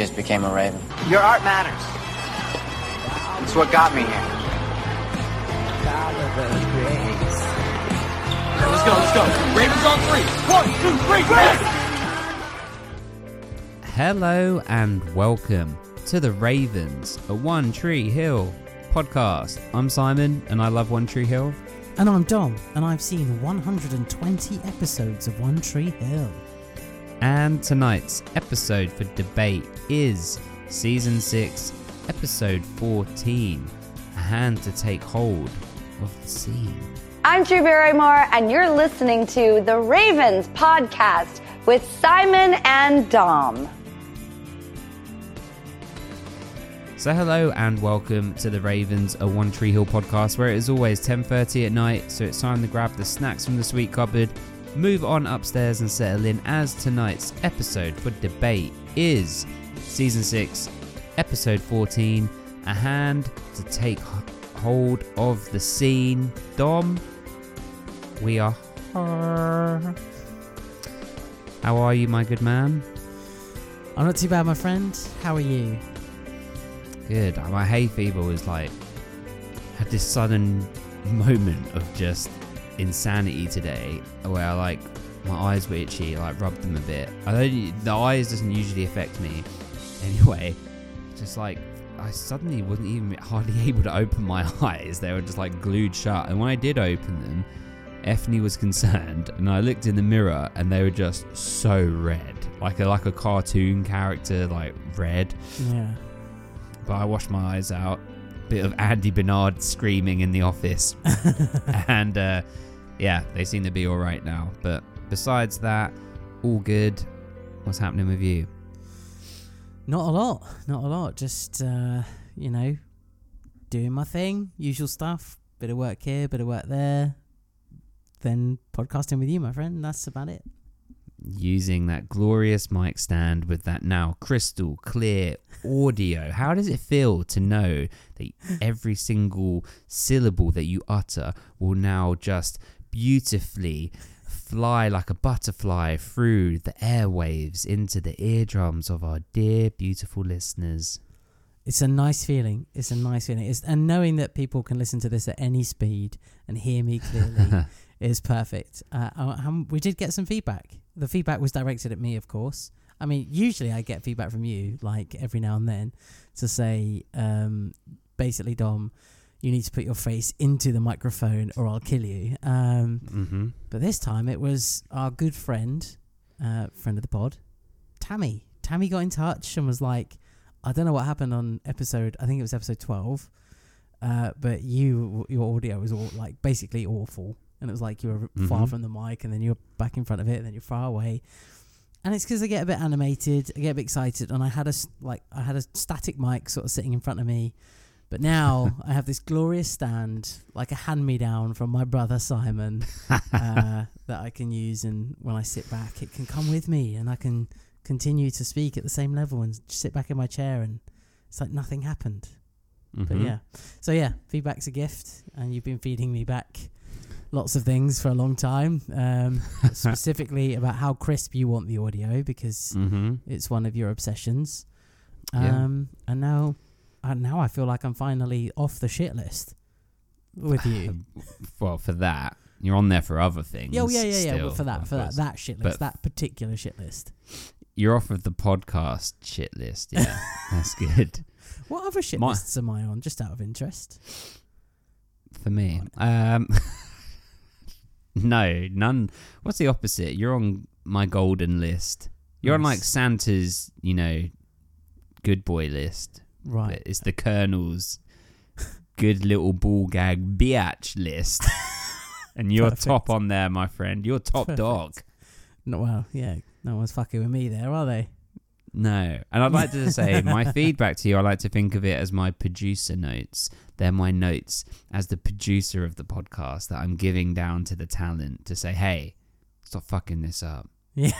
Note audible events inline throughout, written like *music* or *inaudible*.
just became a raven. Your art matters. It's what got me here. Let's go, let's go. Ravens on three. One, two, three, Ravens! Hello and welcome to the Ravens, a One Tree Hill podcast. I'm Simon and I love One Tree Hill. And I'm Dom, and I've seen 120 episodes of One Tree Hill. And tonight's episode for debate is Season 6, Episode 14 A Hand to Take Hold of the Scene. I'm Drew Barrymore, and you're listening to the Ravens podcast with Simon and Dom. So hello and welcome to the Ravens, a One Tree Hill podcast where it is always 10.30 at night, so it's time to grab the snacks from the sweet cupboard, move on upstairs and settle in as tonight's episode for debate is Season 6, Episode 14, A Hand to Take Hold of the Scene. Dom, we are... How are you, my good man? I'm not too bad, my friend. How are you? Good. My hay fever was like had this sudden *laughs* moment of just insanity today, where I like my eyes were itchy, like rubbed them a bit. I don't. The eyes doesn't usually affect me, *laughs* anyway. Just like I suddenly wasn't even *laughs* hardly able to open my *laughs* eyes; they were just like glued shut. And when I did open them, Ethne was concerned, and I looked in the mirror, and they were just so red, like a like a cartoon character, like red Yeah. but I washed my eyes out. Bit of Andy Bernard screaming in the office, and uh, yeah, they seem to be all right now. But besides that, all good. What's happening with you? Not a lot. Not a lot. Just, uh, you know, doing my thing, usual stuff. Bit of work here, bit of work there. Then podcasting with you, my friend. That's about it. Using that glorious mic stand with that now crystal clear audio. How does it feel to know that every single syllable that you utter will now just beautifully fly like a butterfly through the airwaves into the eardrums of our dear, beautiful listeners? It's a nice feeling. It's a nice feeling. It's, and knowing that people can listen to this at any speed and hear me clearly *laughs* is perfect. Uh, um, we did get some feedback. The feedback was directed at me, of course. I mean, usually I get feedback from you, like every now and then, to say, um, basically, Dom, you need to put your face into the microphone or I'll kill you. Um, Mm-hmm. but this time it was our good friend, uh, friend of the pod, Tammy. Tammy got in touch and was like, I don't know what happened on episode, I think it was episode 12, uh, but you, your audio was all like basically awful. And it was like you were far Mhm. from the mic and then you're back in front of it and then you're far away. And it's because I get a bit animated, I get a bit excited, and I had a like I had a static mic sort of sitting in front of me, but now *laughs* I have this glorious stand, like a hand me down from my brother Simon, *laughs* uh, that I can use, and when I sit back, it can come with me, and I can continue to speak at the same level and sit back in my chair, and it's like nothing happened. But Mhm. yeah, so yeah, feedback's a gift, and you've been feeding me back lots of things for a long time, um, *laughs* specifically about how crisp you want the audio because Mm-hmm. it's one of your obsessions. Yeah. Um, and now, and now I feel like I'm finally off the shit list with you. *laughs* well, for that, you're on there for other things. yeah, oh, yeah, yeah, yeah. still, But for that, for that, that shit But- list, that particular shit list. You're off of the podcast shit list. Yeah, *laughs* that's good What other shit My- lists am I on? Just out of interest. for me. Um, *laughs* no, none. What's the opposite? You're on my golden list. You're on like Santa's, you know, good boy list. Right. It's the Colonel's good little ball gag biatch list. *laughs* and you're Perfect. top on there, my friend. You're top Perfect. dog. No, well, yeah. No one's fucking with me there, are they? No. And I'd like to say my *laughs* feedback to you, I like to think of it as my producer notes. They're my notes as the producer of the podcast that I'm giving down to the talent to say, hey, stop fucking this up. Yeah.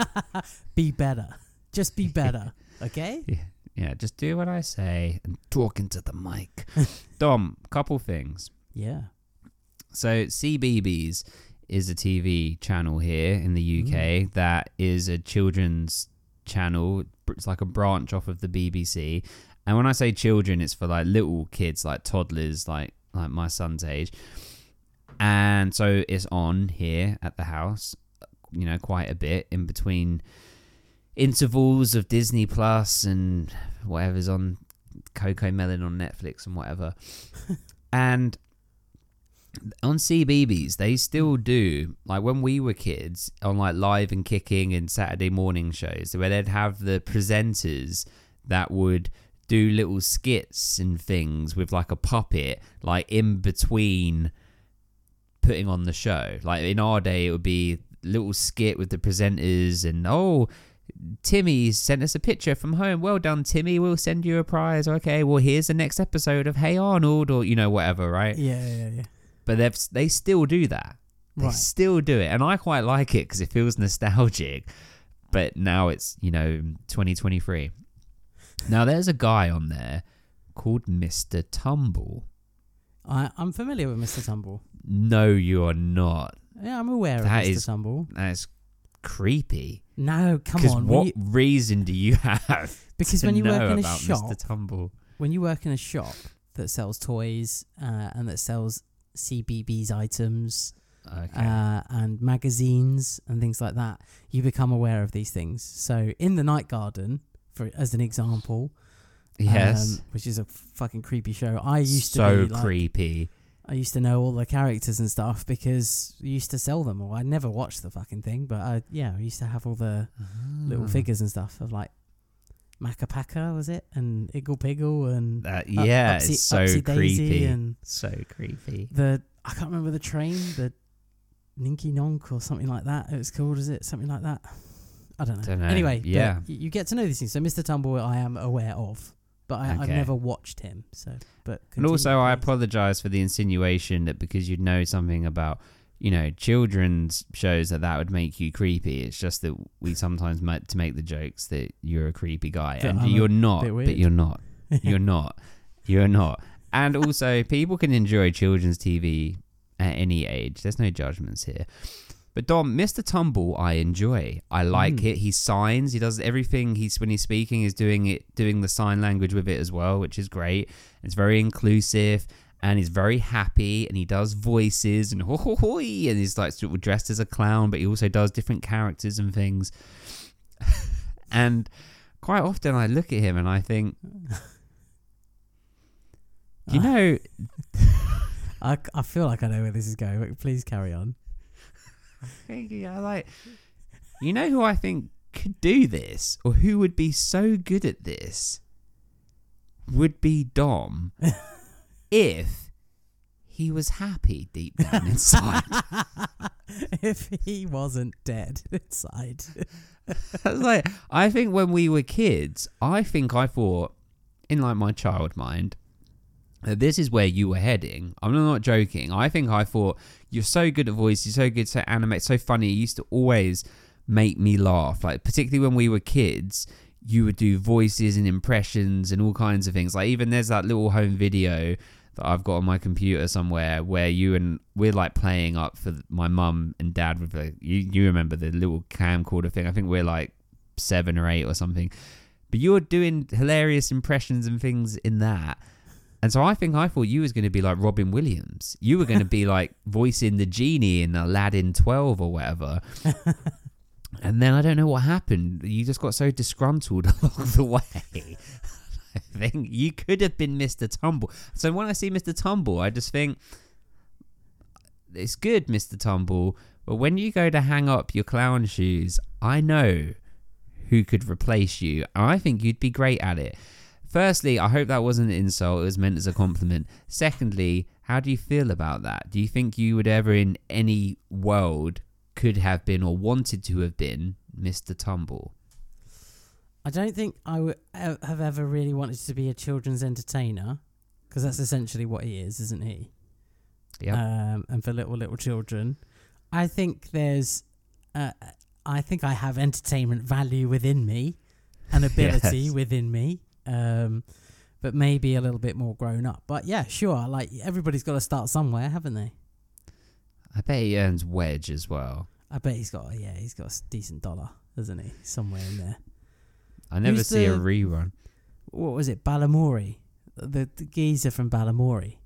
*laughs* be better. Just be better. Okay. Yeah, just do what I say and talk into the mic. *laughs* Dom, couple things. Yeah. So CBeebies is a TV channel here in the UK mm. that is a children's channel. It's like a branch off of the BBC. And when I say children, it's for like little kids, like toddlers, like like my son's age. And so it's on here at the house, you know, quite a bit in between intervals of Disney Plus and whatever's on Coco Melon on Netflix and whatever. *laughs* and on CBeebies, they still do like when we were kids on like live and kicking and Saturday morning shows where they'd have the presenters that would do little skits and things with like a puppet like in between putting on the show. Like in our day, it would be little skit with the presenters and oh. Timmy sent us a picture from home. Well done, Timmy. We'll send you a prize. Okay, well, here's the next episode of Hey Arnold, or you know, whatever, right? Yeah, yeah, yeah. but they've they still do that. They Right. still do it, and I quite like it because it feels nostalgic. But now it's you know 2023. Now there's a guy on there called Mr. Tumble. I, I'm familiar with Mr. Tumble. No, you are not. Yeah, I'm aware That of Mr. is- Tumble. That's creepy. No, come on. what you- reason do you *laughs* have? Because when you work in a shop- when you work in a shop that sells toys uh, and that sells CBeebies items Okay. uh, and magazines and things like that, you become aware of these things. So in the Night Garden, for as an example, yes. um, which is a fucking creepy show. I used so to be like, creepy. I used to know all the characters and stuff because you used to sell them. Or I never watched the fucking thing, but I, yeah, I used to have all the little Ah. figures and stuff of like Makka Pakka was it and Iggle Piggle and Up- yeah, Upsy- it's so Upsy creepy. and so creepy. the I can't remember the train, the Ninky Nonk or something like that. It was called, is it something like that? I don't know. Dunno. Anyway, Yeah. you get to know these things. So Mr. Tumble, I am aware of, but I, I've never watched him. So, but And also, I apologize for the insinuation that because you know something about, you know, children's shows that that would make you creepy. It's just that we sometimes make to make the jokes that you're a creepy guy, That and you're not. But you're not. You're *laughs* not. You're not. And also, people can enjoy children's TV at any age. There's no judgments here. But Dom, Mr. Tumble, I enjoy. I like Mm. it. He signs. He does everything. He's when he's speaking, he's doing it, doing the sign language with it as well, which is great. It's very inclusive, and he's very happy. And he does voices and ho ho hoi, and he's like sort of dressed as a clown, but he also does different characters and things. *laughs* and quite often, I look at him and I think, you *laughs* know, I, I feel like I know where this is going. But please carry on. I like, you know who I think could do this, or who would be so good at this, would be Dom, *laughs* if he was happy deep down inside. *laughs* if he wasn't dead inside, *laughs* I was like, I think when we were kids, I think I thought, in like my child mind, this is where you were heading. I'm not joking. I think I thought you're so good at voice, you're so good, so animate, so funny. You used to always make me laugh. Like particularly when we were kids, you would do voices and impressions and all kinds of things. Like even there's that little home video that I've got on my computer somewhere where you and we're like playing up for my mum and dad with the you you remember the little camcorder thing. I think we're like seven or eight or something. But you're doing hilarious impressions and things in that. And so I think I thought you was going to be like Robin Williams. You were going to be *laughs* like voicing the genie in Aladdin 12 or whatever. *laughs* and then I don't know what happened. You just got so disgruntled *laughs* along the way. I think you could have been Mr. Tumble. So when I see Mr. Tumble, I just think it's good, Mr. Tumble. But when you go to hang up your clown shoes, I know who could replace you. I think you'd be great at it. Firstly, I hope that wasn't an insult. It was meant as a compliment. Secondly, how do you feel about that? Do you think you would ever, in any world, could have been or wanted to have been Mr. Tumble? I don't think I would e- have ever really wanted to be a children's entertainer because that's essentially what he is, isn't he? Yeah. Um, and for little little children, I think there's, uh, I think I have entertainment value within me, and *laughs* ability Yes. within me. Um, but maybe a little bit more grown up. But yeah, sure. Like everybody's got to start somewhere, haven't they? I bet he earns wedge as well. I bet he's got yeah, he's got a decent dollar, doesn't he? Somewhere in there. I never Who's see a rerun. what was it, Balamory? The, the geezer from Balamory.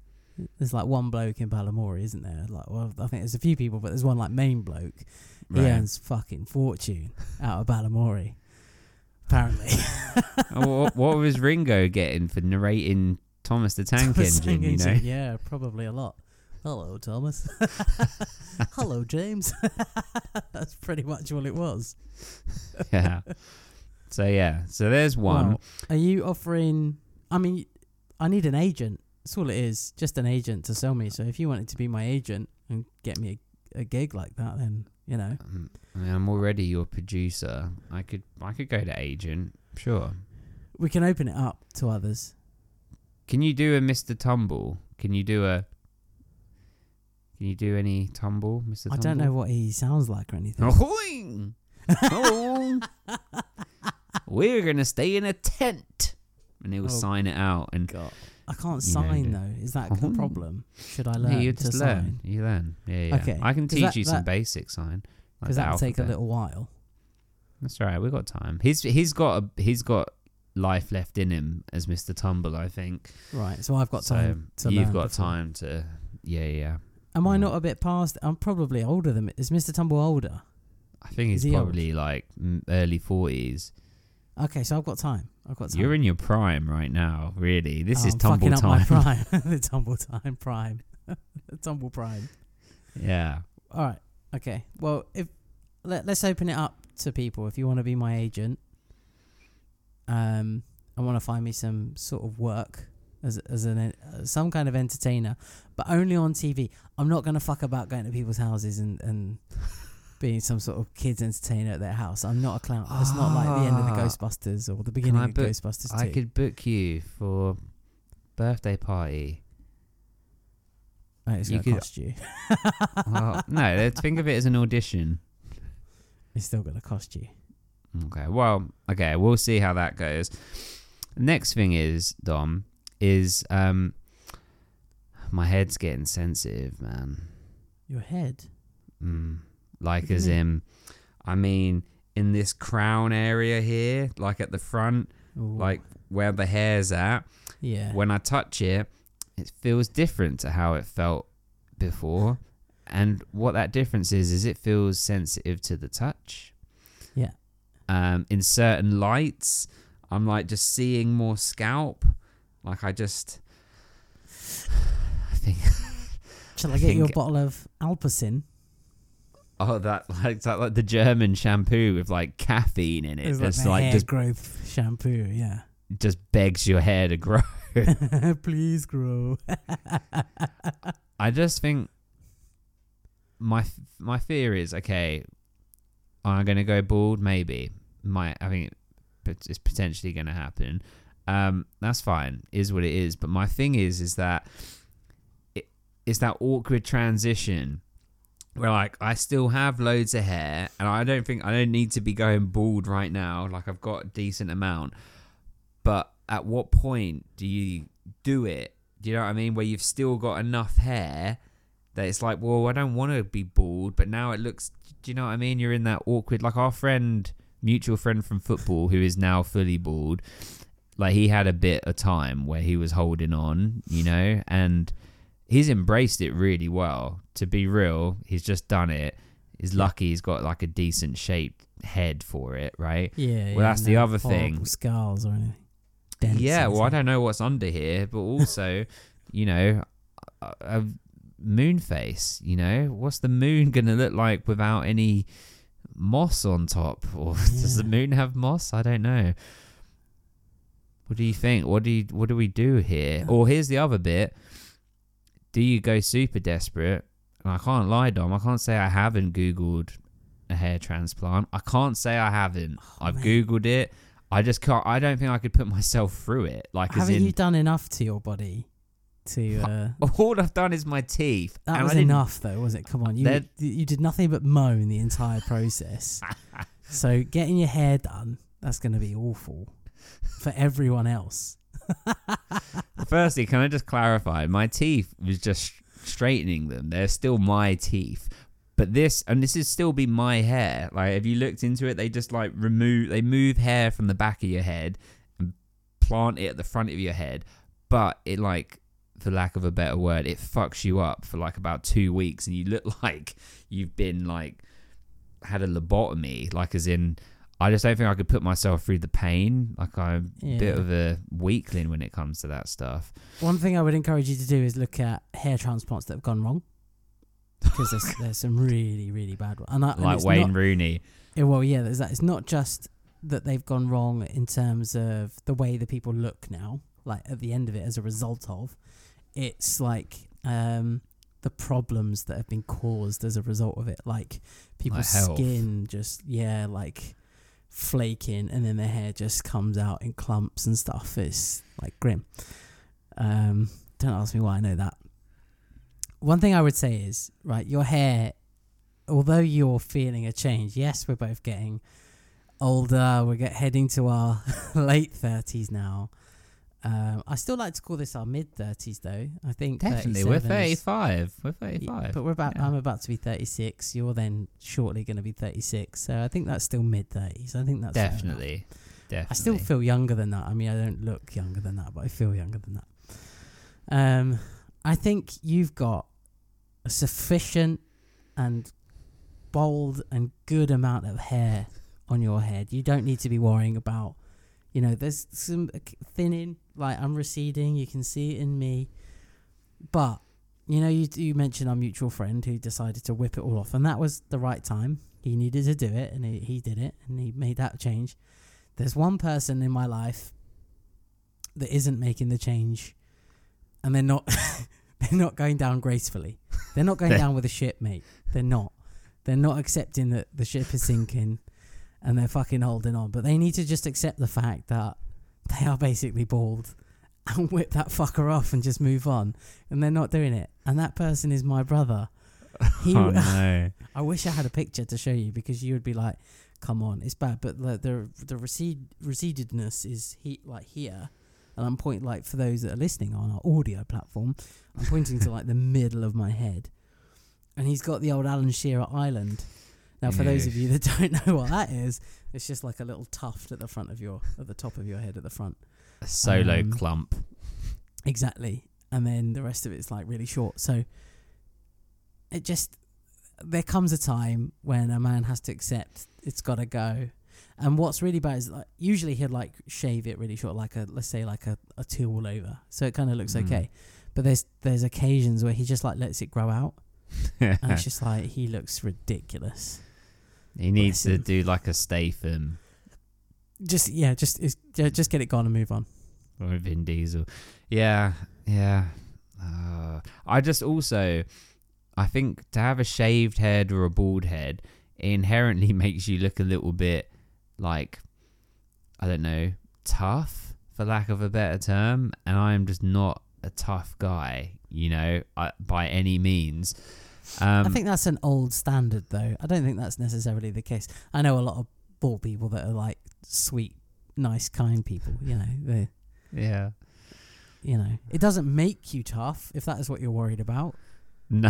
There's like one bloke in Balamory, isn't there? Like, well, I think there's a few people, but there's one like main bloke. He earns fucking fortune out of Balamori. Apparently, *laughs* what, what was Ringo getting for narrating Thomas the *laughs* Tank Thomas Engine? You know, Engine, Yeah, probably a lot. Hello, Thomas. *laughs* Hello, James. That's pretty much all it was. yeah. So yeah, so there's one. Well, are you offering? I mean, I need an agent. That's all it is. Just an agent to sell me. So if you wanted to be my agent and get me a, gig like that, then you know Um, I mean, I'm already your producer. I could I could go to agent. Sure. we can open it up to others. Can you do a Mr. Tumble? Can you do a? Can you do any tumble, Mr. I don't know what he sounds like or anything. Ahoy! *laughs* Oh. We're gonna stay in a tent, and he'll Oh, sign it out. And God, I can't You sign though. Is that a problem? Should I yeah, learn you to just sign? learn. You learn. Yeah, yeah. Okay, I can teach that- you some that- basic sign. Because the that'll take a little while. That's all right. We've got time. He's he's got a, he's got life left in him as Mr. Tumble. I think. Right. So I've got so time to you've got before. time to. Yeah, yeah. Am I not a bit past? I'm probably older than. Is Mr. Tumble older? I think he's he old? probably like mm, early forties. Okay, so I've got time. I've got time. You're in your prime right now. Really, this Oh, is I'm tumble fucking up my time. prime. the *laughs* *laughs* tumble time prime. *laughs* the tumble prime. yeah. All right. Okay. Well, if let, let's open it up to people. If you want to be my agent, um, I want to find me some sort of work as as an uh, some kind of entertainer, but only on TV. I'm not gonna fuck about going to people's houses and and being some sort of kids entertainer at their house. I'm not a clown. It's not like the end of the Ah. Ghostbusters or the beginning of book- Ghostbusters I could book you for birthday party. Right, it's you gonna could- cost you. *laughs* well, no, let's think of it as an audition. It's still gonna cost you. Okay. Well, okay, we'll see how that goes. Next thing is, Dom, is um my head's getting sensitive, man. Your head. Mm. Like you as in I mean in this crown area here, like at the front, Ooh. like where the hair's at, yeah. when I touch it, it feels different to how it felt before. And what that difference is is it feels sensitive to the touch. Yeah. Um, in certain lights, I'm like just seeing more scalp. Like I just, *sighs* I think, Shall I, *laughs* I get you a bottle of Alpecin? Oh, that *laughs* like that like the German shampoo with like caffeine in it. It's like, the like hair just growth shampoo. Yeah. just begs your hair to grow. *laughs* Please grow. I just think my my fear is okay. I'm I going to go bald? Maybe. Might. I think it's potentially going to happen. Um, that's fine. Is what it is. But my thing is, is that it, it's that awkward transition where like I still have loads of hair, and I don't think I don't need to be going bald right now. Like I've got a decent amount. But at what point do you do it? Do you know what I mean? Where you've still got enough hair that it's like, well, I don't want to be bald, but now it looks. Do you know what I mean? You're in that awkward. Like our friend, mutual friend from football, who is now fully bald. Like he had a bit of time where he was holding on, you know, and he's embraced it really well. To be real, he's just done it. He's lucky he's got like a decent shaped head for it, right? Yeah. Well, that's the other thing. Scars or anything. Dents yeah, well, I don't know what's under here, but also, *laughs* you know, a, a moon face. You know, what's the moon gonna look like without any moss on top? *laughs* Or does the moon have moss? I don't know. What do you think? What do you, what do we do here? Or here's the other bit: Do you go super desperate? And I can't lie, Dom. I can't say I haven't googled a hair transplant. I can't say I haven't. I've man. googled it. I just can't. I don't think I could put myself through it. Like, Haven't in, you done enough to your body to? *laughs* Uh, all I've done is my teeth. that and was enough, though, was it? Come on, you you did nothing but moan the entire process. *laughs* so getting your hair done, that's going to be awful for everyone else. *laughs* Firstly, can I just clarify? My teeth was just straightening them. They're still my teeth, But this, and this is still be my hair. Like, have you looked into it? They just like remove, they move hair from the back of your head and plant it at the front of your head. But it like, for lack of a better word, it fucks you up for like about two weeks, and you look *laughs* like you've been like had a lobotomy. Like, as in, I just don't think I could put myself through the pain. Like, I'm a bit of a weakling when it comes to that stuff. One thing I would encourage you to do is look at hair transplants that have gone wrong. Because there's, *laughs* there's some really, really bad ones. And I, Like it's Wayne not- Rooney. Yeah, well, yeah, there's that. It's not just that they've gone wrong in terms of the way the people look now, like at the end of it as a result of. It's like um, the problems that have been caused as a result of it, like people's skin just yeah, like flaking, and then the hair just comes out in clumps and stuff. It's like grim. Um, don't ask me why I know that. One thing I would say is right, your hair although you're feeling a change, yes, we're both getting older. We're get heading to our *laughs* late thirties now. Um, I still like to call this our mid thirties, though. I think Definitely, we're 35. We're Yeah, 35. but we're about. Yeah. I'm about to be thirty six. You're then shortly going to be thirty six. So I think that's still mid thirties. I think that's. Definitely. Definitely. I still feel younger than that. I mean, I don't look younger than that, but I feel younger than that. Um, I think you've got a sufficient and bold and good amount of hair on your head. You don't need to be worrying about, you know, there's some uh, thinning, like I'm receding. You can see it in me, but you know, you you mentioned our mutual friend who decided to whip it all off, and that was the right time. He needed to do it, and he, he did it, and he made that change. There's one person in my life that isn't making the change, and they're not *laughs* they're not going down gracefully. They're not going *laughs* down with a ship, mate. They're not. They're not accepting that the ship is sinking, and they're fucking holding on. But they need to just accept the fact that they are basically bald *laughs* and whip that fucker off and just move on. And they're not doing it. And that person is my brother. *laughs* He, oh *laughs* no. I wish I had a picture to show you because you would be like, "Come on, it's bad." But the the the recede recededness is he like here, and I'm pointing like for those that are listening on our audio platform, I'm pointing to like the middle of my head, and he's got the old Alan Shearer Island. Now, for those of you that don't know what that is, it's just like a little tuft at the front of your at the top of your head at the front. A solo Um, clump. Exactly. And then the rest of it's like really short. So it just there comes a time when a man has to accept it's got to go. And what's really bad is like usually he'll like shave it really short, like a let's say like a, a two all over, so it kind of looks Mm. okay. But there's there's occasions where he just like lets it grow out, *laughs* and it's just like he looks ridiculous. He needs to do like a Statham Just yeah, just yeah, just get it gone and move on. or a Vin Diesel. Yeah, yeah. Uh, I just also, I think to have a shaved head or a bald head inherently *laughs* makes you look a little bit like, I don't know, tough for lack of a better term. And I am just not a tough guy, you know, I, by any means. Um, I think that's an old standard, though. I don't think that's necessarily the case. I know a lot of bald people that are like sweet, nice, kind people. You know, they, yeah. you know, it doesn't make you tough if that is what you're worried about. No.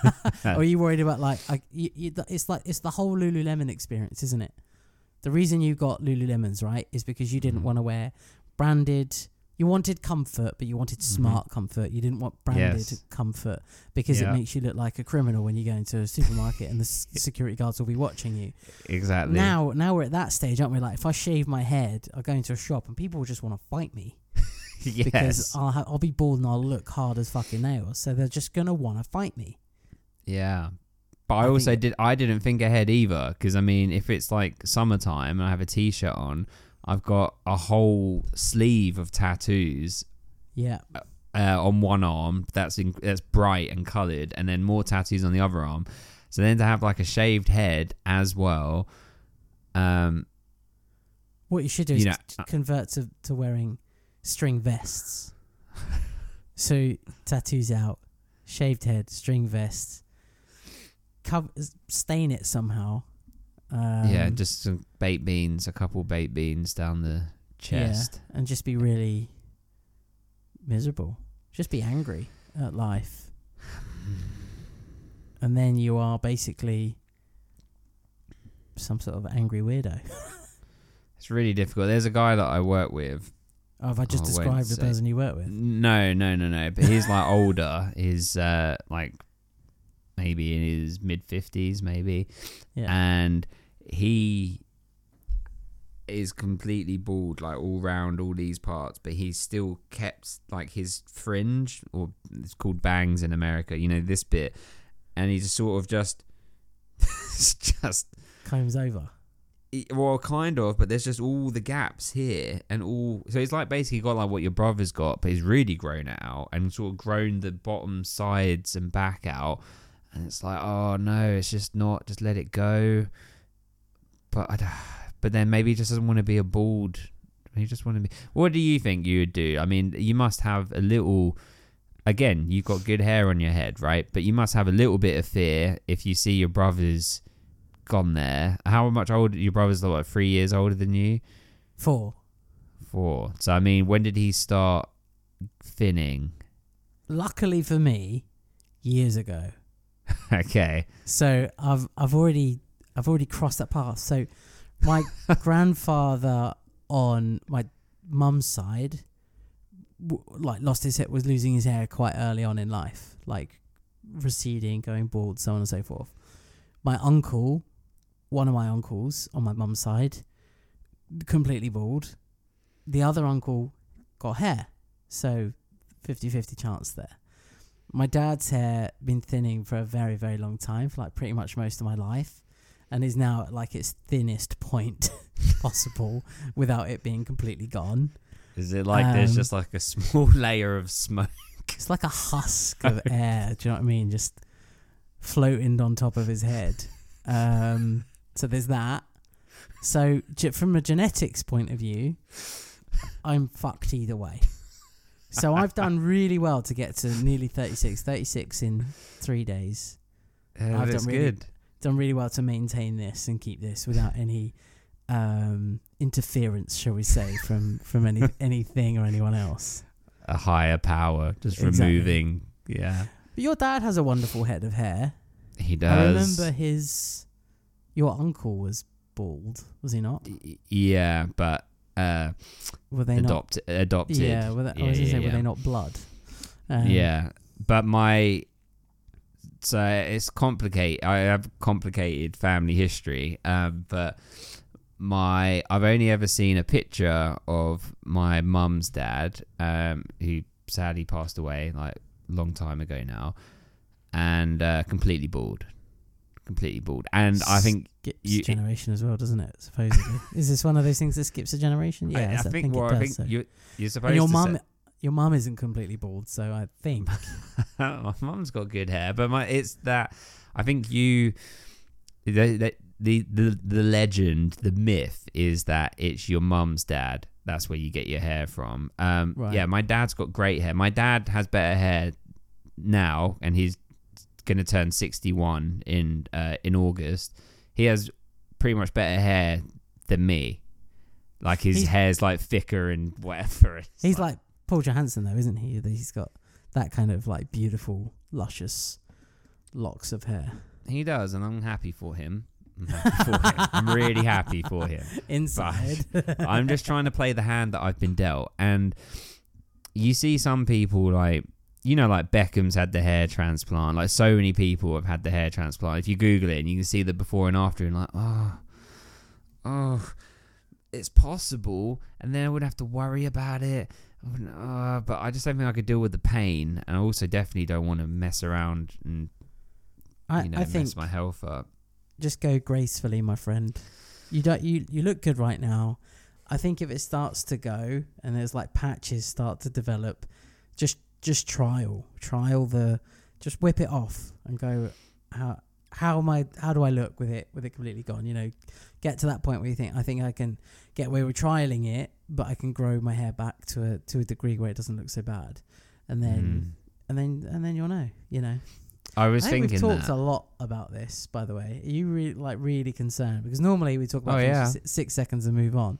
*laughs* or are you worried about like, I, you, you, it's like it's the whole Lululemon experience, isn't it? The reason you got Lululemons right is because you didn't Mhm. want to wear branded. You wanted comfort, but you wanted mm-hmm. smart comfort. You didn't want branded Yes. comfort because Yeah. it makes you look like a criminal when you go into a supermarket and the s- *laughs* security guards will be watching you. exactly. Now, now we're at that stage, aren't we? Like, if I shave my head, I go into a shop and people will just want to fight me *laughs* yes. because I'll ha- I'll be bald and I'll look hard as fucking nails. So they're just gonna want to fight me. Yeah. But I, I also did. I didn't think ahead either because I mean, if it's like summertime and I have a t-shirt on, I've got a whole sleeve of tattoos Yeah, uh, on one arm that's in, that's bright and coloured, and then more tattoos on the other arm. So then to have like a shaved head as well, um, what you should do You is know, c- uh, convert to to wearing string vests. *laughs* so tattoos out, shaved head, string vest. Cover, stain it somehow. Um, yeah, just some baked beans, a couple baked beans down the chest. and just be really miserable. Just be angry at life. *sighs* and then you are basically some sort of angry weirdo. *laughs* It's really difficult. There's a guy that I work with. Oh, have I just won't described the person you work with? No, no, no, no. But he's like *laughs* older. He's uh, like maybe in his mid fifties, maybe, Yeah. and he is completely bald, like all round all these parts. But he's still kept like his fringe, or it's called bangs in America. You know this bit, and he's sort of just, *laughs* just Combs over. it- well, kind of, but there's just all the gaps here and all. So it's like basically got like what your brother's got, but he's really grown it out and sort of grown the bottom sides and back out. And it's like, oh no, it's just not. Just let it go. But I, *sighs* but then maybe he just doesn't want to be a bald. He just want to be. What do you think you would do? I mean, you must have a little. Again, you've got good hair on your head, right? But you must have a little bit of fear if you see your brother's gone there. How much older? Your brother's like three years older than you. Four. Four. So I mean, when did he start thinning? Luckily for me, years ago. *laughs* okay. So I've I've already I've already crossed that path. So my *laughs* grandfather on my mum's side, w- like lost his hair, was losing his hair quite early on in life, like receding, going bald, so on and so forth. My uncle, one of my uncles on my mum's side, completely bald. The other uncle got hair, so 50-50 chance there. My dad's hair been thinning for a very, very long time, for like pretty much most of my life, and is now at like its thinnest point *laughs* possible without it being completely gone. Is it like there's Um, just like a small *laughs* layer of smoke? It's like a husk *laughs* of air. Do you know what I mean? Just floating on top of his head. Um, so there's that. So from a genetics point of view, I'm fucked either way. So I've done really well to get to nearly 36, 36 in three days. Yeah, I've that's done really- good. Done really well to maintain this and keep this without any um, interference, shall we say, from from any *laughs* anything or anyone else. A higher power, just Exactly. removing. Yeah, But your dad has a wonderful head of hair. he does. I remember his. Your uncle was bald, was he not? Y- Yeah, but uh, Were they adopt adopted. Yeah, were they, I was Yeah, gonna say, yeah, were they not blood? Um, yeah, but my so it's complicated. I have complicated family history, um, but my I've only ever seen a picture of my mum's dad, um, who sadly passed away like a long time ago now, and uh, completely bald, completely bald. And I think Skips you- generation as well, doesn't it? Supposedly, *laughs* is this one of those things that skips a generation? I- Yes, I, think, it well, does. I think so. you you're supposed and your to mum, say- your mum isn't completely bald, so I think *laughs* my mum's got good hair, but my it's that I think you the the the the, the legend, the myth is that it's your mum's dad. That's where you get your hair from. Um, Right. Yeah, my dad's got great hair. My dad has better hair now, and he's gonna turn sixty one in uh, in August. He has pretty much better hair than me. Like his He's- hair's like thicker and whatever. *laughs* It's he's like Paul Johansson, though, isn't he? He's got that kind of like beautiful, luscious locks of hair He does, and I'm happy for him. I'm happy for him. I'm really happy for him. *laughs* inside. I'm just trying to play the hand that I've been dealt. And you see some people like, you know, like Beckham's had the hair transplant. Like so many people have had the hair transplant. If you Google it and you can see the before and after, and like, oh, oh, it's possible. And then I would have to worry about it. Uh, but I just don't think I could deal with the pain. And I also definitely don't want to mess around and I, you know I mess think my health up. just go gracefully, my friend. You don't. You you look good right now. I think if it starts to go and there's like patches start to develop, just just trial trial the just whip it off and go how how am I how do I look with it with it completely gone? You know, get to that point where you think I think I can get away with trialing it, but I can grow my hair back to a to a degree where it doesn't look so bad, and then Mm. and then and then you'll know. You know. I was I think thinking we've talked that. a lot about this, by the way. Are you really like really concerned? Because normally we talk about Oh, yeah. for six seconds and move on.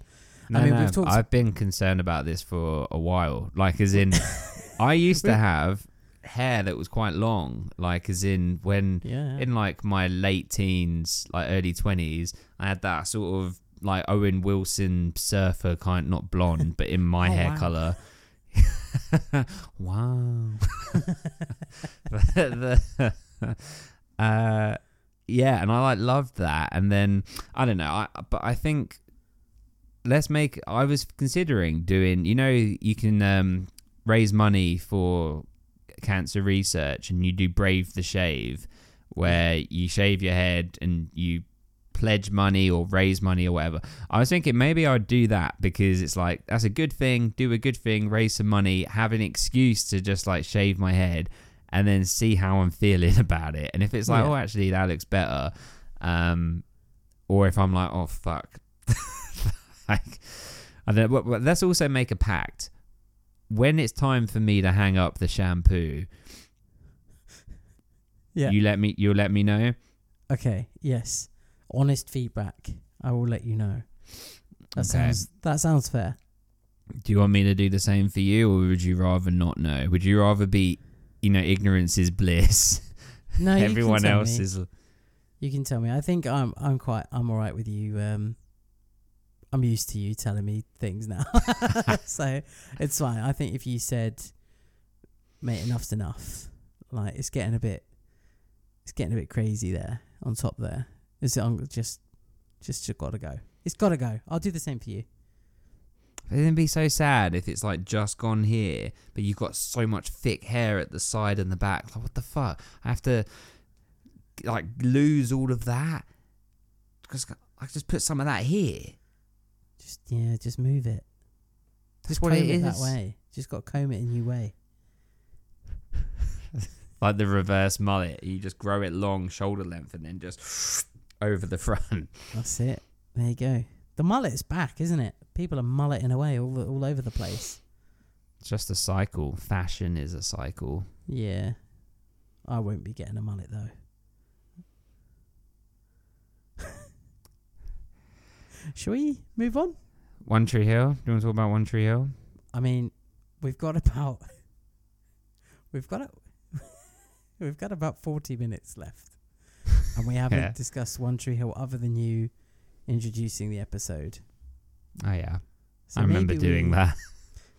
No, I mean, no, we've talked- I've been concerned about this for a while. Like, as in, *laughs* I *laughs* used to have hair that was quite long, like as in when Yeah. in like my late teens, like early twenties, I had that sort of like Owen Wilson surfer kind, not blonde, but in my *laughs* Oh, hair wow. color. *laughs* wow. the, the, uh, yeah, and I like loved that, and then I don't know, I but I think let's make. I was considering doing. You know, you can um, raise money for cancer research, and you do Brave the Shave, where you shave your head and you pledge money or raise money or whatever. I was thinking maybe I'd do that because it's like that's a good thing, do a good thing, raise some money, have an excuse to just like shave my head and then see how I'm feeling *laughs* about it. And if it's like, Yeah. oh actually that looks better, um or if I'm like, oh fuck. *laughs* like I don't know, but, but let's also make a pact. When it's time for me to hang up the shampoo, Yeah. you let me you'll let me know. Okay. Yes. Honest feedback. I will let you know. That Okay. sounds that sounds fair. Do you want me to do the same for you, or would you rather not know? Would you rather be, you know, ignorance is bliss? No, you *laughs* Everyone can tell else me. is. You can tell me. I think I'm I'm quite I'm all right with you. Um, I'm used to you telling me things now, *laughs* *laughs* so it's fine. I think if you said, "Mate, enough's enough," like it's getting a bit, it's getting a bit crazy there on top there. Is it on- just, just just gotta go. It's gotta go. I'll do the same for you. It'd be so sad if it's like just gone here, but you've got so much thick hair at the side and the back. Like, what the fuck? I have to like lose all of that because I just put some of that here. Just yeah, just move it. That's Just what comb it it, that is. way. Just got to comb it a new way. *laughs* Like the reverse mullet, you just grow it long, shoulder length, and then just *sniffs* over the front. *laughs* That's it. There you go. The mullet's back, isn't it? People are mulleting away all all over the place. It's just a cycle. Fashion is a cycle. Yeah. I won't be getting a mullet though. Shall we move on? One Tree Hill. Do you want to talk about One Tree Hill? I mean, we've got about *laughs* we've got a, *laughs* we've got about forty minutes left, *laughs* and we haven't Yeah. discussed One Tree Hill other than you introducing the episode. Oh yeah, So I remember doing we- that.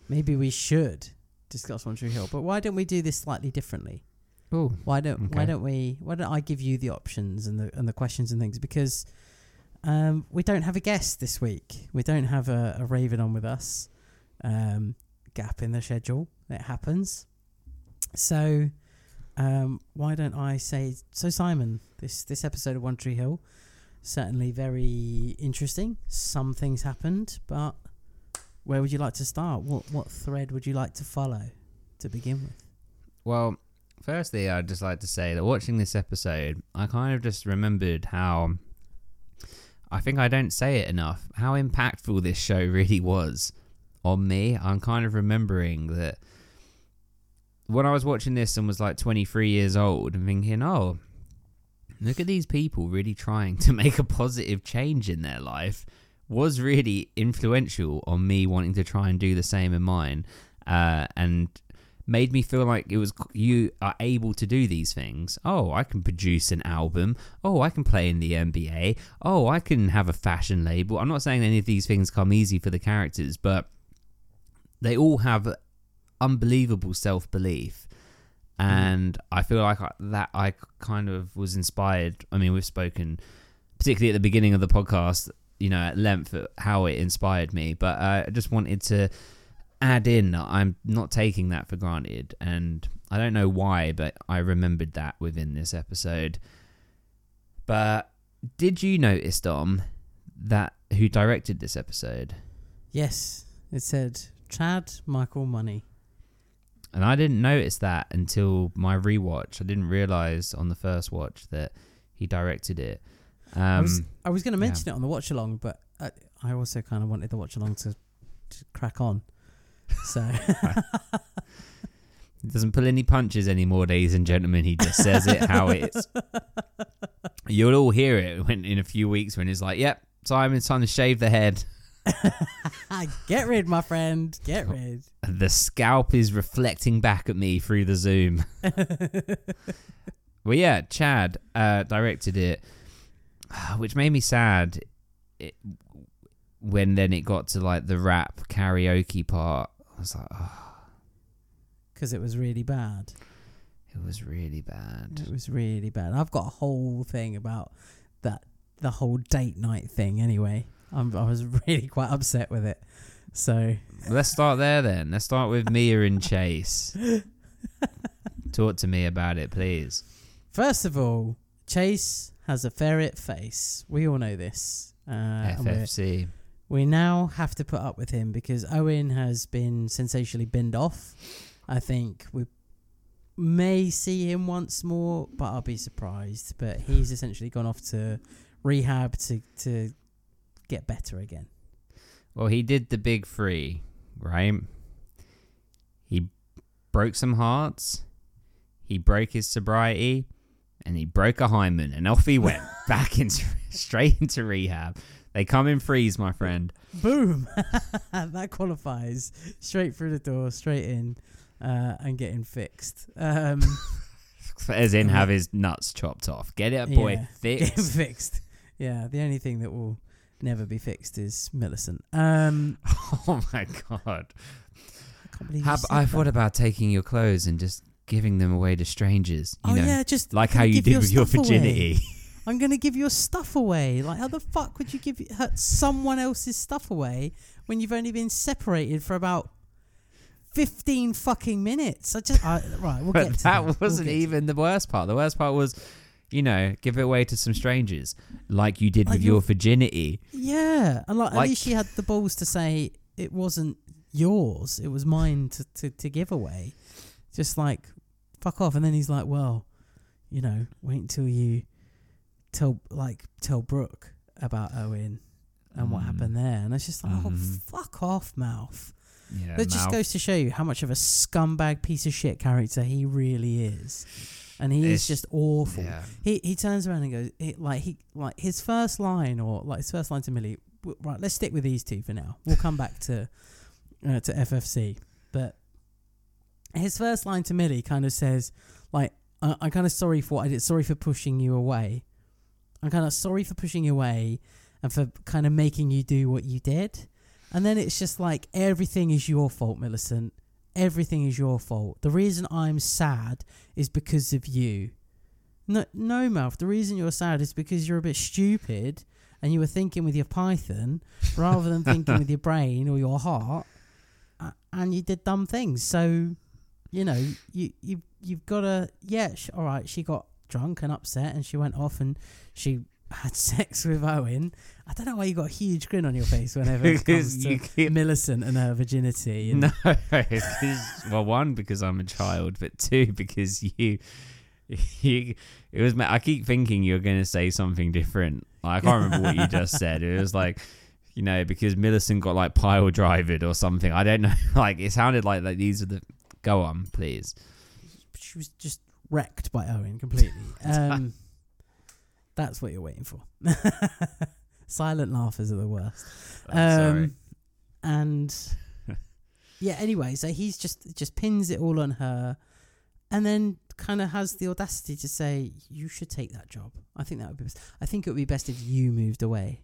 Maybe we should discuss One Tree Hill, but why don't we do this slightly differently? Oh, Why don't Why don't we? Why don't I give you the options and the and the questions and things because um, we don't have a guest this week. We don't have a, a Raven on with us. Um, gap in the schedule. It happens. So um, why don't I say so, Simon? This this episode of One Tree Hill certainly very interesting. Some things happened, but where would you like to start? What what thread would you like to follow to begin with? Well, firstly, I'd just like to say that watching this episode, I kind of just remembered how I think I don't say it enough how impactful this show really was on me. I'm kind of remembering that when I was watching this and was like 23 years old and thinking, oh, look at these people really trying to *laughs* make a positive change in their life was really influential on me wanting to try and do the same in mine. Uh, and made me feel like it was you are able to do these things. Oh, I can produce an album. Oh, I can play in the NBA. Oh, I can have a fashion label. I'm not saying any of these things come easy for the characters, but they all have unbelievable self belief. And I feel like that I kind of was inspired. I mean, we've spoken, particularly at the beginning of the podcast, you know, at length how it inspired me. But uh, I just wanted to add in that I'm not taking that for granted. And I don't know why, but I remembered that within this episode. But did you notice, Dom, that who directed this episode? Yes, it said Chad Michael Murray. And I didn't notice that until my rewatch. I didn't realize on the first watch that he directed it. Um, I was, I was going to yeah. mention it on the watch along, but I, I also kind of wanted the watch along to, to crack on. So *laughs* He doesn't pull any punches anymore, ladies and gentlemen. He just says it how it is. *laughs* You'll all hear it when in a few weeks when he's like, "Yep, Simon, it's time to shave the head." *laughs* get rid, my friend, get rid. The scalp is reflecting back at me through the zoom. well, yeah, Chad uh, directed it, *sighs* which made me sad. It, when then it got to like the rap karaoke part, was like, oh, because it was really bad. it was really bad. It was really bad. I've got a whole thing about that, the whole date night thing. Anyway, I'm, I was *laughs* really quite upset with it. So Let's start there then. Let's start with Mia and Chase. *laughs* Talk to me about it, please. first of all, Chase has a ferret face. We all know this. Uh, FFC. We now have to put up with him because Owen has been sensationally binned off. I think we may see him once more, but I'll be surprised. But he's essentially gone off to rehab to to get better again. Well, he did the big three, right? He broke some hearts, he broke his sobriety, and he broke a hymen, and off he went *laughs* back into straight into rehab. They come in freeze, my friend. Boom! *laughs* that qualifies straight through the door, straight in, uh, and getting fixed. Um, *laughs* As in, have his nuts chopped off. Get it, boy, Yeah, *laughs* fixed. getting fixed. Yeah, the only thing that will never be fixed is Millicent. Um, oh my god! I can't believe you said I thought about taking your clothes and just giving them away to strangers? You oh know, yeah, just like how you did with your stuff away. virginity. I'm gonna give your stuff away. Like, how the fuck would you give someone else's stuff away when you've only been separated for about fifteen fucking minutes? I just I, right. We'll *laughs* get But to that We'll wasn't get to even the worst part. The worst part was, you know, give it away to some strangers, like you did Like with your virginity. Yeah, and like, Like- at least she had the balls to say it wasn't yours; it was mine to, to, to give away. Just like fuck off, and then he's like, "Well, you know, wait until you tell like tell Brooke about Owen and what Mm. happened there." And it's just like, "Oh, Mhm. fuck off, mouth." Yeah, that just goes to show you how much of a scumbag piece of shit character he really is, and he It's- is just awful. Yeah. He he turns around and goes he, like he like his first line or like his first line to Millie. Right, let's stick with these two for now. We'll come back to uh, to FFC, but his first line to Millie kind of says like I, I'm kind of sorry for what I did. Sorry for pushing you away. I'm kind of sorry for pushing you away and for kind of making you do what you did. And then it's just like everything is your fault, Millicent. Everything is your fault. The reason I'm sad is because of you. No, no, mouth. The reason you're sad is because you're a bit stupid and you were thinking with your python rather than thinking with your *laughs* brain or your heart, and you did dumb things. So, you know, you you you've got to yeah. Sh- all right, she got drunk and upset, and she went off and she had *laughs* sex with Owen. I don't know why you got a huge grin on your face whenever it *laughs* comes to keep- Millicent and her virginity. And No, *laughs* well, one because I'm a child, but two because you, you, it was. I keep thinking you're going to say something different. I can't remember what you just said. It was like, you know, because Millicent got like pile drivered or something. I don't know. Like it sounded like like these are the. Go on, please. she was just wrecked by Owen completely. *laughs* Um, that's what you're waiting for. *laughs* Silent laughers are the worst. I'm Oh, sorry. Um, and *laughs* yeah, anyway, so he's just just pins it all on her, and then kind of has the audacity to say, "You should take that job." I think that would be. Best. I think it would be best if you moved away.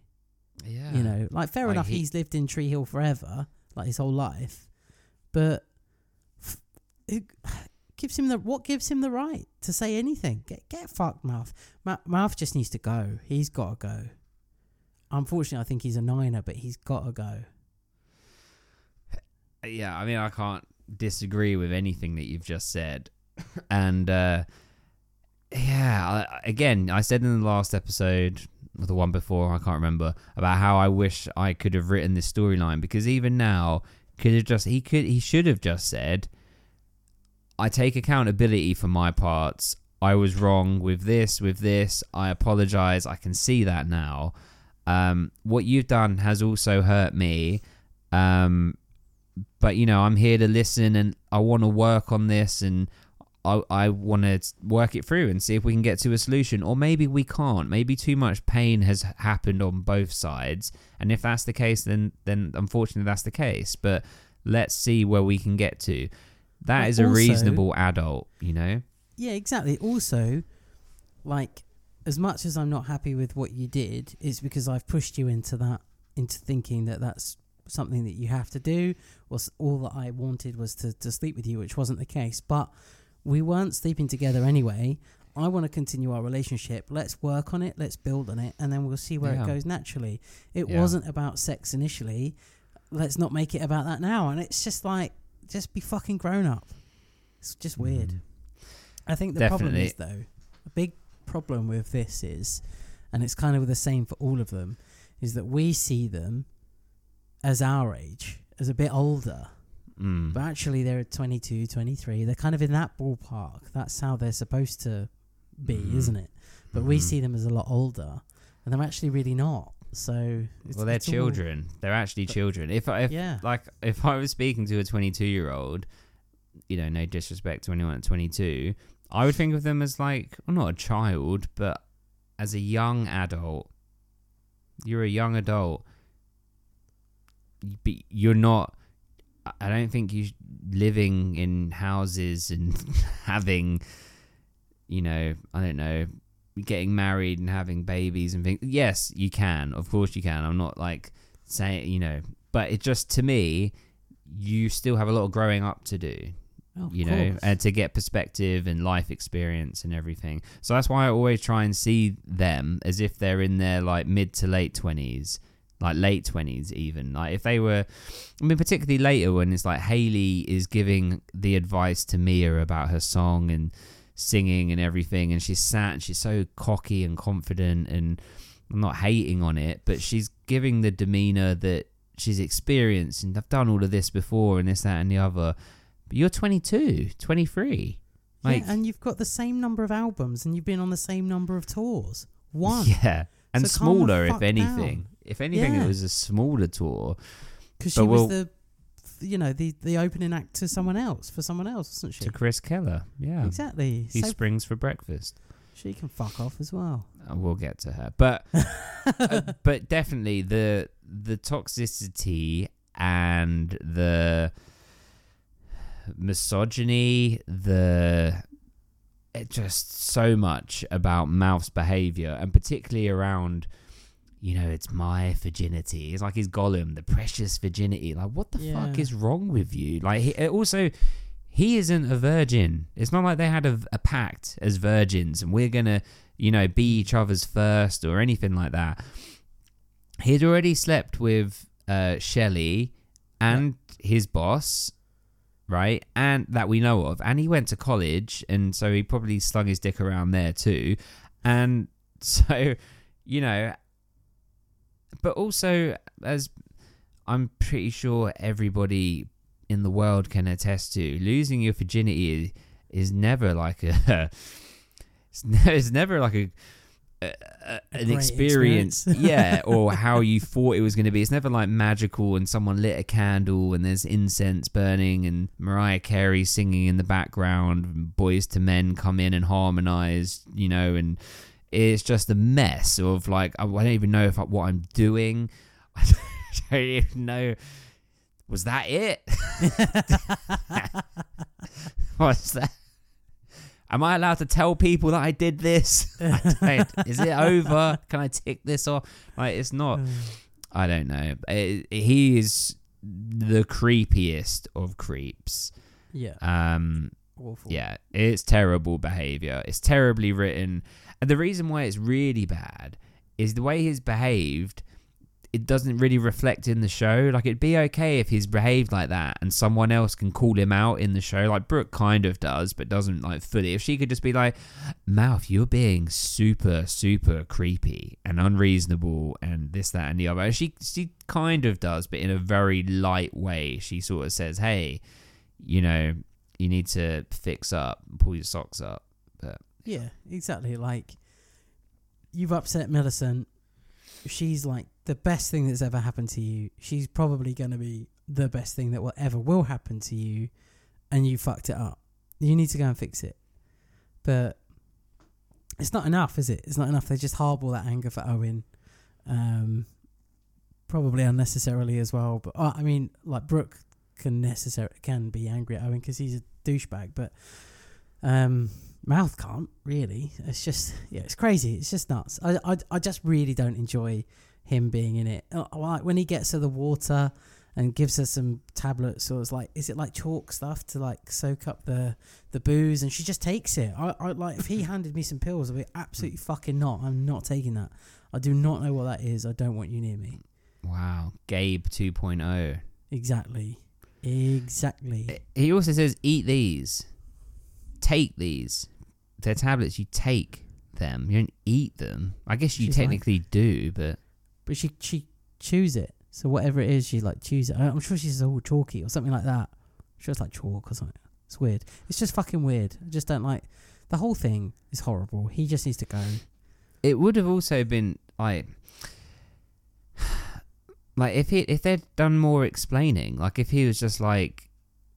Yeah. You know, like fair Like enough, he- he's lived in Tree Hill forever, like his whole life, but it gives him the what gives him the right to say anything? Get get fucked, mouth. Mouth just needs to go. He's got to go. Unfortunately, I think he's a niner, but he's got to go. yeah, I mean, I can't disagree with anything that you've just said. *laughs* and uh, yeah, again, I said in the last episode, the one before, I can't remember, about how I wish I could have written this storyline because even now, could have just he could he should have just said, I take accountability for my parts. I was wrong with this, with this. I apologize. I can see that now. Um, what you've done has also hurt me. Um, but you know, I'm here to listen and I want to work on this and I, I want to work it through and see if we can get to a solution. Or maybe we can't. Maybe too much pain has happened on both sides. And if that's the case, then then unfortunately that's the case. But let's see where we can get to. That But is a reasonable adult, you know. Yeah, exactly. Also, like as much as I'm not happy with what you did, it's because I've pushed you into that into thinking that that's something that you have to do. Was all that I wanted was to to sleep with you, which wasn't the case. But we weren't sleeping together anyway. I want to continue our relationship. Let's work on it. Let's build on it, and then we'll see where Yeah. it goes naturally. It Yeah. wasn't about sex initially. Let's not make it about that now. And it's just like, just be fucking grown up. It's just weird. Mm. I think the problem is though, a big problem with this is, and it's kind of the same for all of them, is that we see them as our age, as a bit older, Mm. but actually they're 22, 23. They're kind of in that ballpark. That's how they're supposed to be, Mhm. isn't it? But we Mhm. see them as a lot older, and they're actually really not. So it's, well, they're it's all- children. They're actually children. If I, if Yeah. like if I was speaking to a 22 year old, you know, no disrespect to anyone at 22, I would think of them as like, well, not a child, but as a young adult. You're a young adult. But you're not. I- don't think you living in houses and *laughs* having, you know, I don't know, getting married and having babies and things. Yes, you can. Of course you can. I'm not like saying, you know, but it just to me, you still have a lot of growing up to do Oh, you know, course. and to get perspective and life experience and everything. So that's why I always try and see them as if they're in their like mid to late twenties, like late twenties even. Like if they were, I mean, particularly later when it's like Haley is giving the advice to Mia about her song and singing and everything, and she's sat and she's so cocky and confident and. I'm not hating on it, but she's giving the demeanor that she's experienced and I've done all of this before and this, that, and the other. But you're 22, 23. Like, yeah, and you've got the same number of albums, and you've been on the same number of tours. One. *laughs* yeah. And So smaller, if anything. down. If anything, Yeah. it was a smaller tour. Because she was we'll- the, you know, the the opening act to someone else for someone else, wasn't she? To Chris Keller. Yeah. Exactly. He so springs for breakfast. she can fuck off as well. Uh, We'll get to her. But *laughs* uh, but definitely the the toxicity and the misogyny, the it just so much about Mouth's behavior and particularly around you know, it's my virginity. It's like his Gollum, the precious virginity. Like, what the fuck is wrong with you? Like, he, also, he isn't a virgin. It's not like they had a, a pact as virgins and we're gonna, you know, be each other's first or anything like that. He'd already slept with uh, Shelley and his boss, right? And that we know of. And he went to college, and so he probably slung his dick around there too. And *laughs* so, you know, but also as I'm pretty sure everybody in the world can attest to, losing your virginity is, never like a *laughs* it's, ne- it's never like a, a, a- an experience, experience. *laughs* yeah, or how you thought it was going to be. It's never like magical and someone lit a candle and there's incense burning and Mariah Carey singing in the background, and Boyz II Men come in and harmonize, you know, and it's just a mess of like I don't even know if I, what I'm doing. *laughs* I don't even know. Was that it? *laughs* What's that? Am I allowed to tell people that I did this? *laughs* I Is it over? Can I tick this off? Like it's not. I don't know. Eh, he is the creepiest of creeps. Yeah. Um, Awful. yeah, it's terrible behavior. It's terribly written. And the reason why it's really bad is the way he's behaved, it doesn't really reflect in the show. Like, it'd be okay if he's behaved like that and someone else can call him out in the show. Like, Brooke kind of does, but doesn't, like, fully. If she could just be like, Mouth, you're being super, super creepy and unreasonable and this, that, and the other. She, she kind of does, but in a very light way. She sort of says, hey, you know, you need to fix up, pull your socks up. But Yeah, exactly. Like you've upset Millicent. She's like the best thing that's ever happened to you. She's probably going to be the best thing that will ever will happen to you, and you fucked it up. You need to go and fix it. But it's not enough, is it? It's not enough. They just harbour that anger for Owen, um, probably unnecessarily as well. But uh, I mean, like Brooke can necessarily can be angry at Owen because he's a douchebag, but um, Mouth can't really. It's just yeah, it's crazy. It's just nuts. I I, I just really don't enjoy him being in it. Uh, Like when he gets to the water and gives her some tablets, or it's like is it like chalk stuff to like soak up the the booze, and she just takes it. I, I like if he *laughs* handed me some pills, I'd be absolutely fucking not. I'm not taking that. I do not know what that is. I don't want you near me. Wow, Gabe oh. 2.0. Exactly. Exactly. He also says, "Eat these, take these. They're tablets. You take them. You don't eat them. I guess you She's technically do, but But she she chews it. So whatever it is, she like chews it. I- I'm sure she's all chalky or something like that. I'm sure it's like chalk or something. It's weird. It's just fucking weird. I just don't like the whole thing is horrible. He just needs to go. it would have also been like." *sighs* Like if he if they'd done more explaining, like if he was just like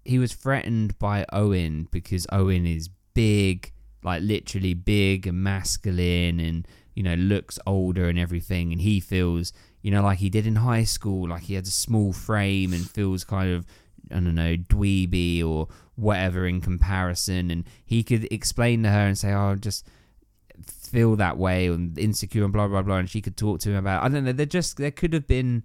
he was threatened by Owen because Owen is big, like literally big and masculine and you know looks older and everything. And he feels you know like he did in high school like he has a small frame and feels kind of I don't know dweeby or whatever in comparison. And he could explain to her and say oh just feel that way and insecure and blah blah blah. And she could talk to him about I don't know there just there could have been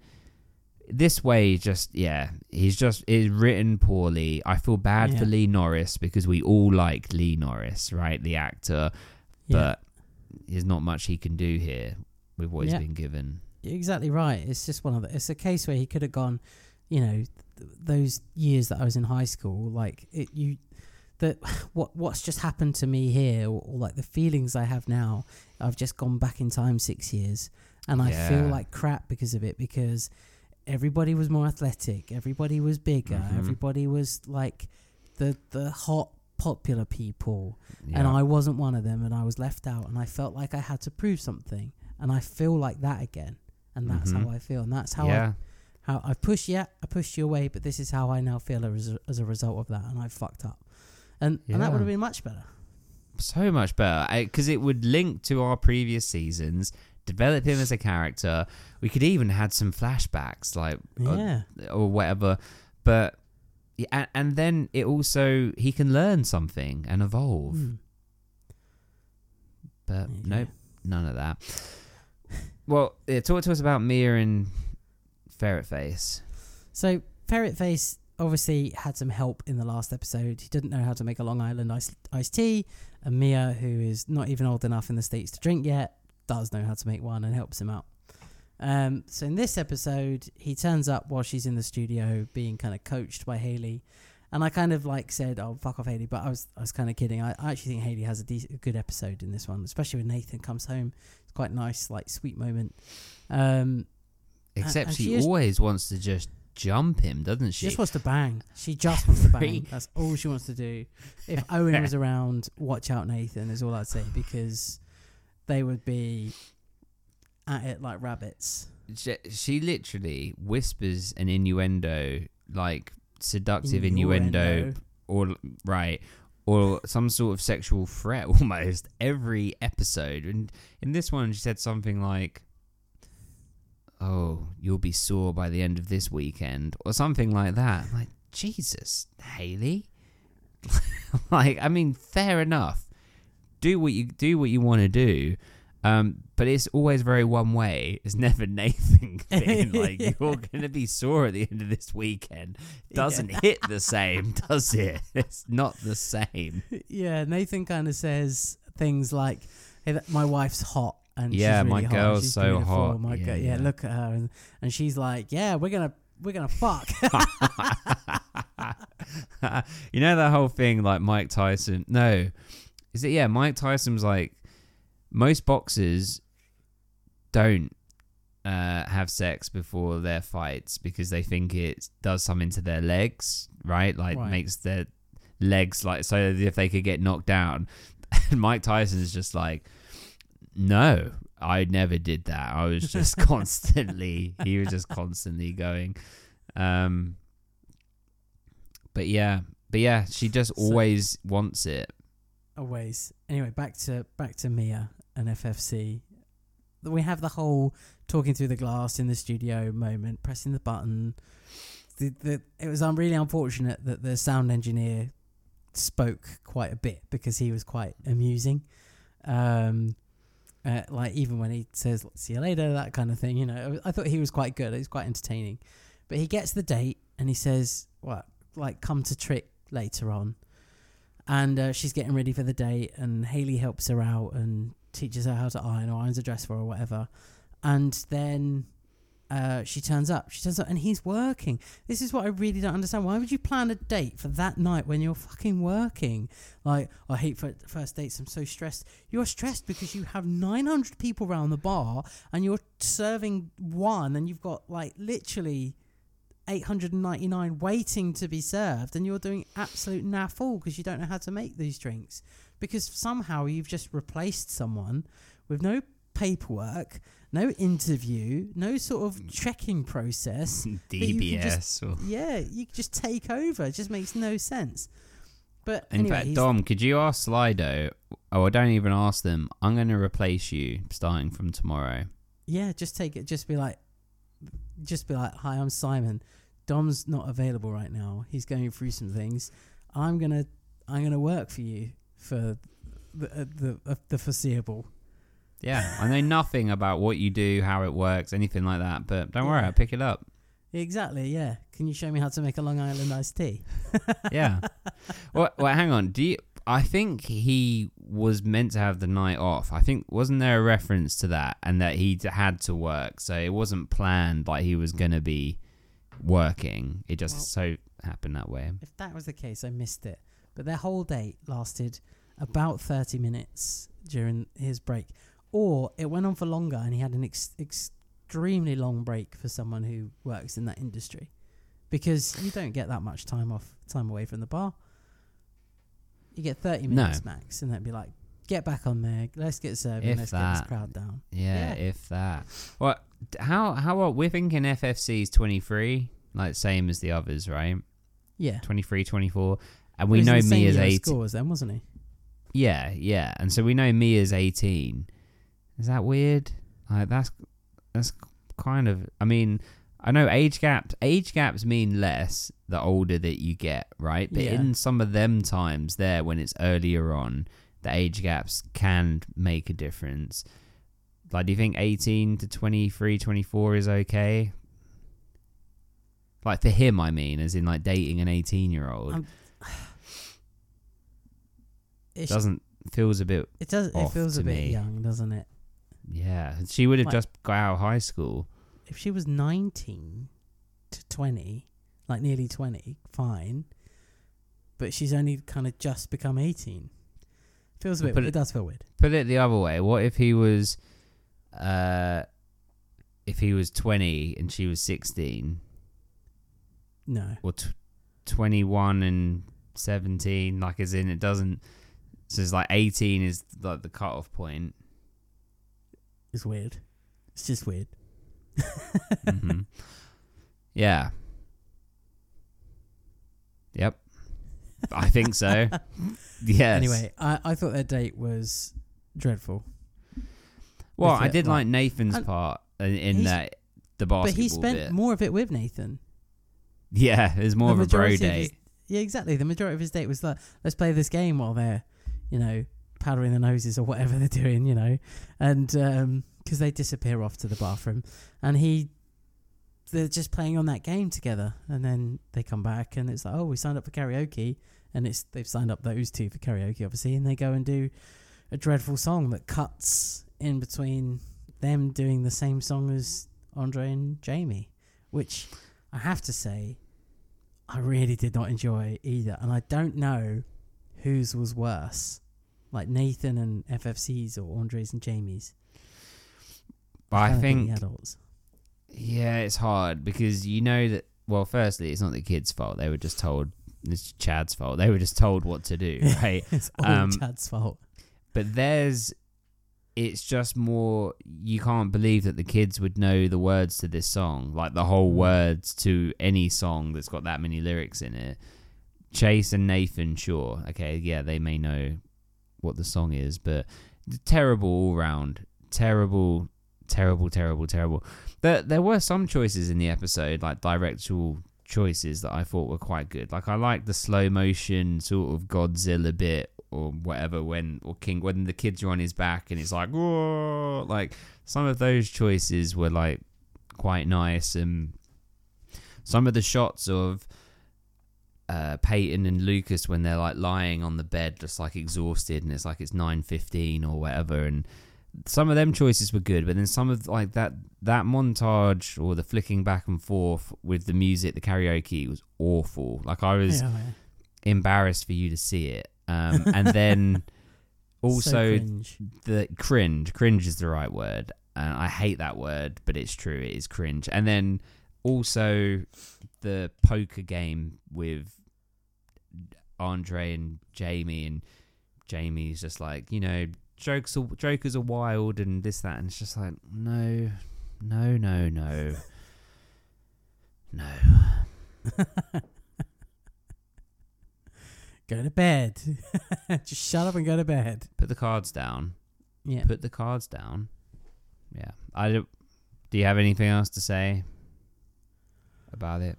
this way just yeah he's just is written poorly i feel bad for lee norris because we all like lee norris right the actor Yeah. but there's not much he can do here with what Yeah. he's been given You're exactly right. It's just one of the. It's a case where he could have gone. You know, th- those years that I was in high school, like it, you, that *sighs* what what's just happened to me here, or, or like the feelings I have now. I've just gone back in time six years, and I feel like crap because of it. Because everybody was more athletic, everybody was bigger, Mhm. everybody was like the the hot popular people yeah. and I wasn't one of them, and I was left out, and I felt like I had to prove something, and I feel like that again, and that's Mhm. how I feel, and that's how yeah I how I pushed yeah I pushed you away, but this is how I now feel as a, as a result of that, and I fucked up, and and that would have been much better. so much better because it would link to our previous seasons develop him as a character we could even had some flashbacks like uh, Yeah, or whatever. But yeah, and, and then it also he can learn something and evolve. Mm. But Yeah. nope, none of that. Well, yeah, talk to us about Mia and Ferret Face. So Ferret Face obviously had some help in the last episode. He didn't know how to make a Long Island ice, iced tea, and Mia, who is not even old enough in the states to drink yet, does know how to make one and helps him out. Um, so in this episode, he turns up while she's in the studio being kind of coached by Haley. And I kind of like said, "Oh fuck off, Haley," but I was I was kind of kidding. I, I actually think Haley has a, dec- a good episode in this one, especially when Nathan comes home. It's quite nice, like sweet moment. Um, Except and she, she is- always wants to just jump him, doesn't She she? just wants to bang. She *laughs* just wants to bang. That's all she wants to do. If Owen was *laughs* around, watch out, Nathan, is all I'd say because they would be at it like rabbits. she, she literally whispers an innuendo, like seductive innuendo, Innuendo. or right, or some sort of sexual threat *laughs* almost every episode. And in this one, she said something like, "Oh, you'll be sore by the end of this weekend," or something like that. I'm like Jesus, Haley. *laughs* like, I mean, fair enough. Do what you do what you want to do. Um, but it's always very one way. It's never *laughs* Nathan being *laughs* like, "You're gonna be sore at the end of this weekend." Doesn't hit the same, *laughs* does it? It's not the same. Yeah, Nathan kind of says things like, "Hey, that, my wife's hot." And Yeah, she's my really hot, girl's she's so beautiful, hot. My Yeah, girl, yeah, yeah. look at her, and, and she's like, "Yeah, we're gonna we're gonna fuck." you know that whole thing, like Mike Tyson. No, is it? Yeah, Mike Tyson was like, most boxers don't uh, have sex before their fights because they think it does something to their legs, right? Like Right. makes their legs like so that if they could get knocked down. *laughs* And Mike Tyson is just like, no, I never did that. I was just *laughs* constantly, he was just constantly going. Um, but yeah, but yeah, she just So- always wants it. Always. Anyway, back to back to Mia and FFC. We have the whole talking through the glass in the studio moment, pressing the button. the, the it was really unfortunate that the sound engineer spoke quite a bit because he was quite amusing. Um, uh, like even when he says "see you later," that kind of thing. You know, I thought he was quite good. He was quite entertaining. But he gets the date and he says, "What? Like come to Tric later on." And uh, she's getting ready for the date, and Haley helps her out and teaches her how to iron or irons a dress for her or whatever. And then uh, she turns up. She turns up, and he's working. This is what I really don't understand. Why would you plan a date for that night when you're fucking working? Like, I hate fir- first dates. I'm so stressed. You're stressed because you have 900 people around the bar, and you're serving one, and you've got like literally 899 waiting to be served, and you're doing absolute naff all because you don't know how to make these drinks because somehow you've just replaced someone with no paperwork, no interview, no sort of mm. checking process. *laughs* just- DBS. or- yeah, you just take over. It just makes no sense. But In anyway, fact, Dom, could you ask Slido? Oh, I don't even ask them. I'm going to replace you starting from tomorrow. yeah, just take it. Just be like, just be like, "Hi, I'm Simon. Dom's not available right now. He's going through some things. I'm gonna, I'm gonna work for you for the uh, the uh, the foreseeable." Yeah, I know nothing about what you do, how it works, anything like that. But don't worry, Yeah. I'll pick it up. Exactly. Yeah. Can you show me how to make a Long Island iced tea? Yeah. *laughs* well, well, hang on. Do you? I think he was meant to have the night off. I think wasn't there a reference to that, and that he had to work, so it wasn't planned like he was gonna be working. It just Well- so happened that way. If that was the case, I missed it. But their whole date lasted about 30 minutes during his break. Or it went on for longer and he had an ex- extremely long break for someone who works in that industry. Because you don't get that much time off, time away from the bar. You get 30 No. minutes max, and that'd be like, get back on there, let's get serving, If let's get this crowd down. Yeah, Yeah. if that. Well, how how are we're thinking FFC's 23, like same as the others, right? Yeah. 23, 24. And we He was in know me as 18. scores then, wasn't he? Yeah, yeah. And so we know me as 18. Is that weird? Like that's that's kind of I mean, I know age gaps age gaps mean less the older that you get, right? But Yeah. in some of them times there when it's earlier on, the age gaps can make a difference. Like do you think 18 to 23, 24 is okay? Like for him, I mean, as in like dating an 18 year old. Um, *sighs* It, Doesn't feels a bit it does. It feels a bit me. young, doesn't it? Yeah, she would have Like- just got out of high school. If she was 19 to 20, like nearly 20, fine. But she's only kind of just become 18. Feels a bit, put it, it- does feel weird. Put it the other way. What if he was, uh, if he was twenty and she was sixteen, No. or t- twenty-one and seventeen? Like, as in, it doesn't. So it's like eighteen is like the cutoff point. It's weird. It's just weird. Hmm Yeah. Yep. I think so. *laughs* yes. Anyway, I, I thought their date was dreadful. well, I did like- like Nathan's part in, in that the basketball but he spent bit. more of it with Nathan. Yeah, it was more The of a bro of his- date. yeah, exactly. The majority of his date was like, let's play this game while they're, you know, powdering their noses or whatever *laughs* they're doing, you know, and because they disappear off to the bathroom, and he, they're just playing on that game together, and then they come back and it's like, oh, we signed up for karaoke, and it's they've signed up those two for karaoke, obviously, and they go and do a dreadful song that cuts in between them doing the same song as Andre and Jamie, which I have to say, I really did not enjoy either, and I don't know whose was worse, like Nathan and FFC's or Andres and Jamie's. I think, adults. yeah, it's hard because you know that. Well, firstly, it's not the kid's fault. They were just told. It's Chad's fault. They were just told what to do, *laughs* right? it's all Um, Chad's fault. but there's it's just more you can't believe that the kids would know the words to this song like the whole words to any song that's got that many lyrics in it chase and nathan sure okay yeah they may know what the song is but terrible all round terrible terrible terrible terrible there, there were some choices in the episode like directorial choices that I thought were quite good. Like I like the slow motion sort of Godzilla bit or whatever when or King when the kids are on his back and it's like whoa like some of those choices were like quite nice and some of the shots of uh, Peyton and Lucas when they're like lying on the bed just like exhausted and it's like it's 9:15 or whatever and some of them choices were good but then some of like that that montage or the flicking back and forth with the music the karaoke was awful. Like I was Yeah, embarrassed for you to see it. Um, *laughs* and then So also cringe. the cringe. Cringe is the right word. And i hate that word but it's true. It is cringe. And then also the poker game with andre and jamie and jamie's just like you know jokes are, jokers are wild and this that and it's just like no no no no *laughs* no Go to bed. *laughs* Just shut up and go to bed. put the cards down Yeah. put the cards down yeah i don't do you have anything else to say about it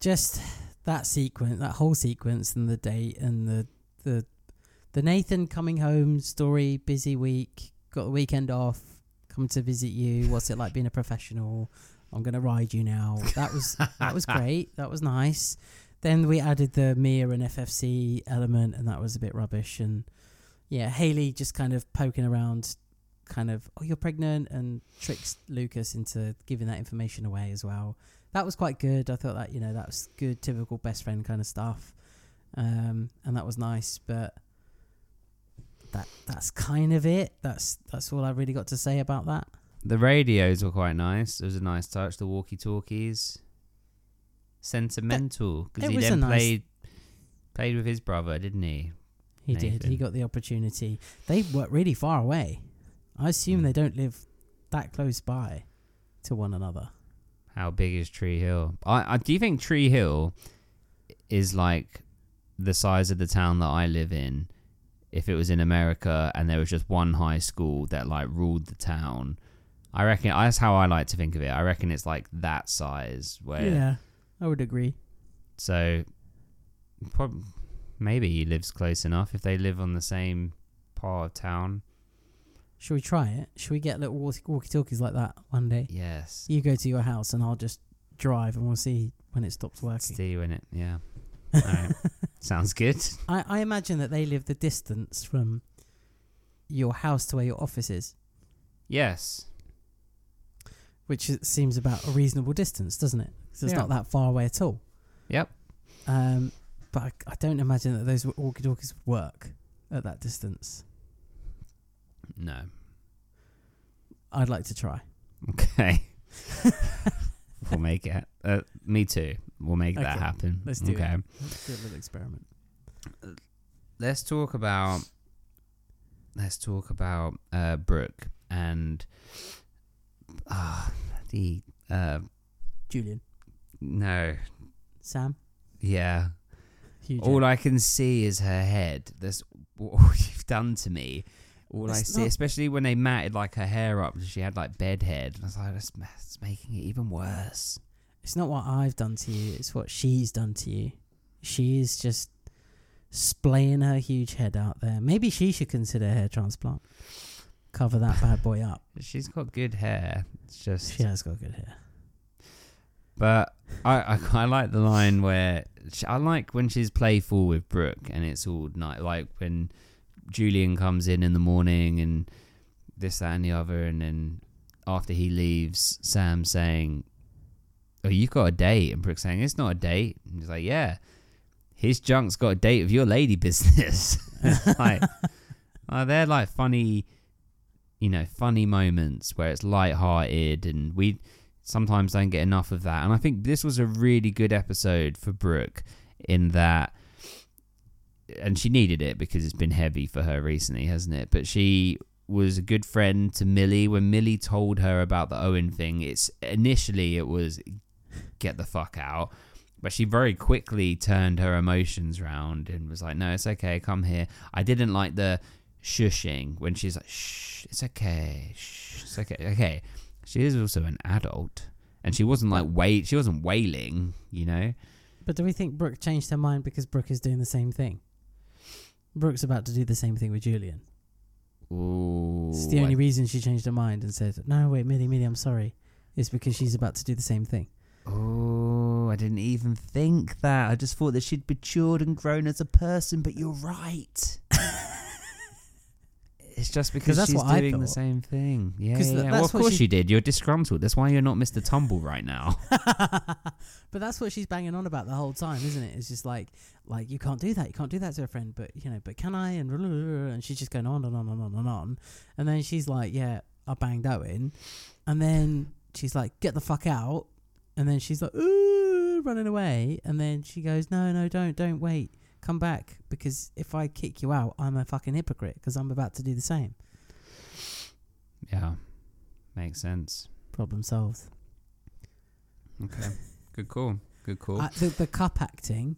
just that sequence, that whole sequence, and the date, and the the the Nathan coming home story. Busy week, got the weekend off. Come to visit you. What's it like being a professional? I'm gonna ride you now. That was that was *laughs* great. That was nice. Then we added the Mia and FFC element, and that was a bit rubbish. And yeah, Haley just kind of poking around, kind of, oh, you're pregnant, and tricks Lucas into giving that information away as well that was quite good. I thought that you know that was good, typical best friend kind of stuff, um, and that was nice. But that that's kind of it. That's that's all I really got to say about that. The radios were quite nice. It was a nice touch. The walkie talkies, sentimental because he then nice- played played with his brother, didn't he? He did. He got the opportunity. They were really far away. I assume Mm. they don't live that close by to one another. How big is Tree Hill? I, I do you think Tree Hill is like the size of the town that I live in? If it was in America and there was just one high school that like ruled the town, I reckon that's how I like to think of it. I reckon it's like that size where Yeah, I would agree. So, prob- maybe he lives close enough if they live on the same part of town. Should we try it? Should we get little walkie talkies like that one day? Yes. You go to your house and I'll just drive and we'll see when it stops working. See you in it. Yeah. All right. Sounds good. *laughs* I, I imagine that they live the distance from your house to where your office is, Yes. which is, seems about a reasonable distance, doesn't it? 'Cause it's Yeah. not that far away at all. Yep. Um, but I, I don't imagine that those walkie talkies work at that distance. No. I'd like to try. Okay. *laughs* we'll make it. Uh, me too. We'll make that happen. Let's do it. okay. Let's do a little experiment. Let's talk about. Let's talk about uh, Brooke and uh, the uh, Julian, no, Sam, yeah. Hugh. All I can see is her head. That's what *laughs* you've done to me. All I see, not- especially when they matted like her hair up, she had like bed head. and I was like, that's, that's making it even worse. It's not what I've done to you, it's what she's done to you. She is just splaying her huge head out there. Maybe she should consider a hair transplant. Cover that bad boy up. She's got good hair. It's just, She has got good hair. but I, I I like the line where she, I like when she's playful with Brooke, and it's all night. Like when Julian comes in in the morning and this that and the other, and then after he leaves, Sam saying, "Oh, you've got a date," and Brooke saying, "It's not a date." And he's like, "Yeah, his junk's got a date with your lady *laughs* business." *laughs* Like, oh, they're like funny, you know, funny moments where it's light-hearted, and we sometimes don't get enough of that. And I think this was a really good episode for Brooke in that and she needed it because it's been heavy for her recently, hasn't it? But she was a good friend to Millie when Millie told her about the Owen thing. It's initially it was get the fuck out, but she very quickly turned her emotions round and was like, "No, it's okay, come here." I didn't like the shushing when she's like, "Shh, it's okay, shh, it's okay." Okay, she is also an adult, and she wasn't like wait, she wasn't wailing, you know. But do we think Brooke changed her mind because Brooke is doing the same thing? Brooke's about to do the same thing with Julian. Ooh, It's the I- only reason she changed her mind and said, "No, wait, Millie, Millie, I'm sorry." Is because she's about to do the same thing. Oh, I didn't even think that. I just thought that she'd matured and grown as a person, but you're right. it's just because that's she's what I doing the thought. same thing. Yeah, 'Cause yeah, th- yeah. that's Well, of what course she- you did. You're disgruntled. That's why you're not Mr. Tumble right now. *laughs* but that's what she's banging on about the whole time, isn't it? It's just like, like you can't do that, you can't do that to a friend, but you know, but can I? And and she's just going on and on and on and on, and then she's like, yeah, I banged Owen, and then she's like, get the fuck out, and then she's like, ooh, running away, and then she goes, no, no, don't, don't wait, come back, because if I kick you out, I'm a fucking hypocrite, because I'm about to do the same. yeah, makes sense. Problem solved. Okay, good call. Good call. Uh, the, the cup acting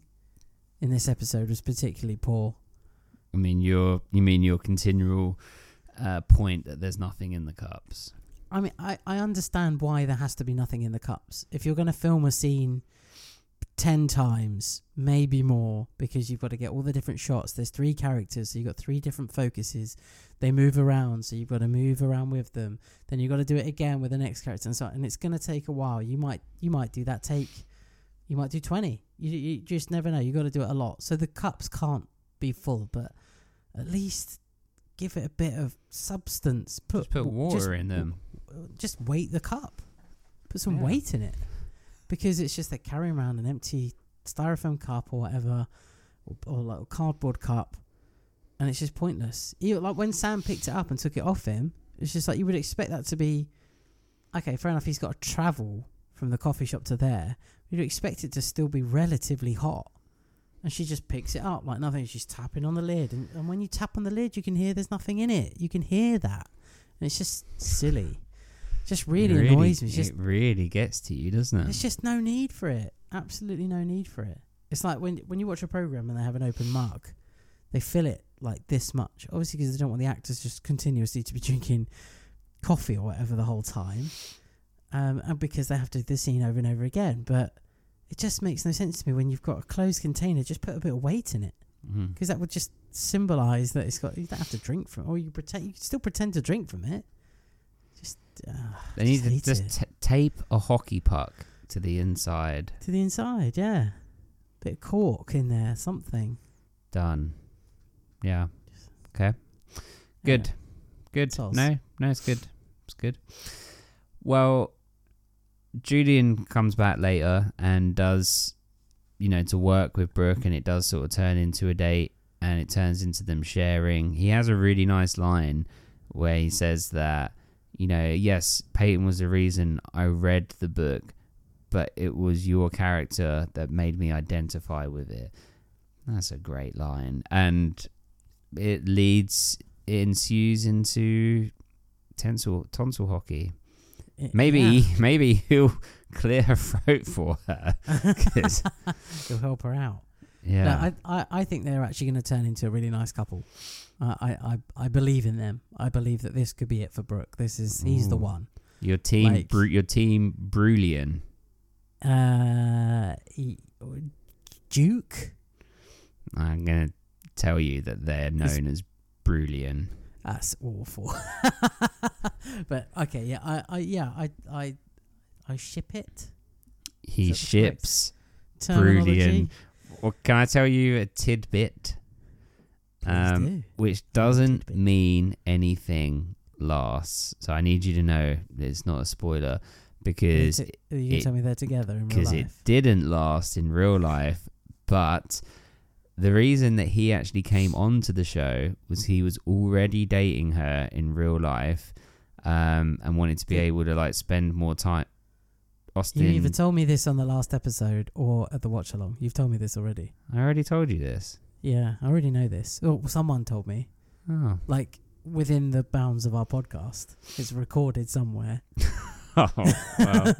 in this episode was particularly poor. I mean, your you mean your continual uh, point that there's nothing in the cups. I mean, I, I understand why there has to be nothing in the cups. If you're going to film a scene 10 times, maybe more, because you've got to get all the different shots. There's three characters, so you've got three different focuses. They move around, so you've got to move around with them. Then you've got to do it again with the next character and so on. And it's going to take a while. You might you might do that take, you might do 20. You, you just never know. You've got to do it a lot. So the cups can't be full, but at least give it a bit of substance. Put, Just put water just in them. Just weight the cup. Put some Yeah. weight in it. Because it's just like carrying around an empty styrofoam cup or whatever, or, or like a cardboard cup, and it's just pointless. Even, like when Sam picked it up and took it off him, it's just like you would expect that to be okay. Fair enough. He's got to travel from the coffee shop to there. You'd expect it to still be relatively hot. And she just picks it up like nothing. She's tapping on the lid, and, and when you tap on the lid, you can hear there's nothing in it. You can hear that, and it's just silly. Just really, It annoys me. It's just it really gets to you, doesn't it? there's just no need for it. Absolutely no need for it. It's like when when you watch a program and they have an open mug, they fill it like this much. Obviously, because they don't want the actors just continuously to be drinking coffee or whatever the whole time, um, and because they have to do the scene over and over again. But it just makes no sense to me when you've got a closed container. Just put a bit of weight in it because that would just symbolise that it's got. You don't have to drink from, or you pretend. You can still pretend to drink from it. Just uh, They need to just t- tape a hockey puck to the inside. to the inside. Yeah, bit of cork in there, something. Done. Yeah. Okay. Good. Yeah. Good. Soz. No, no, it's good. It's good. Well, Julian comes back later and does, you know, to work with Brooke, and it does sort of turn into a date, and it turns into them sharing. He has a really nice line where he says that, you know, yes, Peyton was the reason I read the book, but it was your character that made me identify with it. That's a great line, and it leads, it ensues into tonsil tonsil hockey. Eh, maybe, yeah. *laughs* maybe he'll *laughs* clear her throat for her. *laughs* It'll help her out. yeah, No, I, I, I think they're actually going to turn into a really nice couple. Uh, I, I, I believe in them. I believe that this could be it for Brooke. This is he's the one. your team, like- Bru- your team, Brulian. Uh, Duke. I'm gonna tell you that they're known as Brulian. That's awful. *laughs* but okay, yeah, I, I, yeah, I, I, I ship it. He Is that the correct ships. Brulian. Well, can I tell you a tidbit? Um, do. which doesn't mean anything lasts. So I need you to know it's not a spoiler because Are you gonna it- tell me they're together in real because it didn't last in real life. But the reason that he actually came onto the show was he was already dating her in real life, um, and wanted to be Yeah. able to like spend more time. Austin, You either told me this on the last episode or at the watch along. You've told me this already. I already told you this. Yeah, I already know this. Oh, someone told me. Oh, Like within the bounds of our podcast, it's recorded somewhere. *laughs* oh well.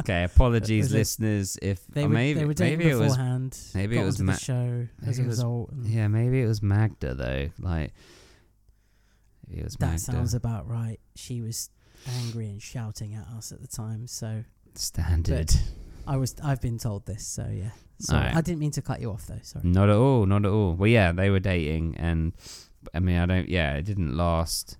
okay, *laughs* apologies, Was it- listeners. If They or were maybe they were dating maybe it was beforehand. maybe it got was onto Ma- the show as maybe a it was- result. and yeah, maybe it was Magda though. Like maybe it was Magda. that Magda. sounds about right. She was angry and shouting at us at the time. So Standard. I was I've been told this, so yeah. So Alright. I didn't mean to cut you off though. Sorry. Not at all. Not at all. Well, yeah, they were dating, and I mean, I don't. Yeah, it didn't last.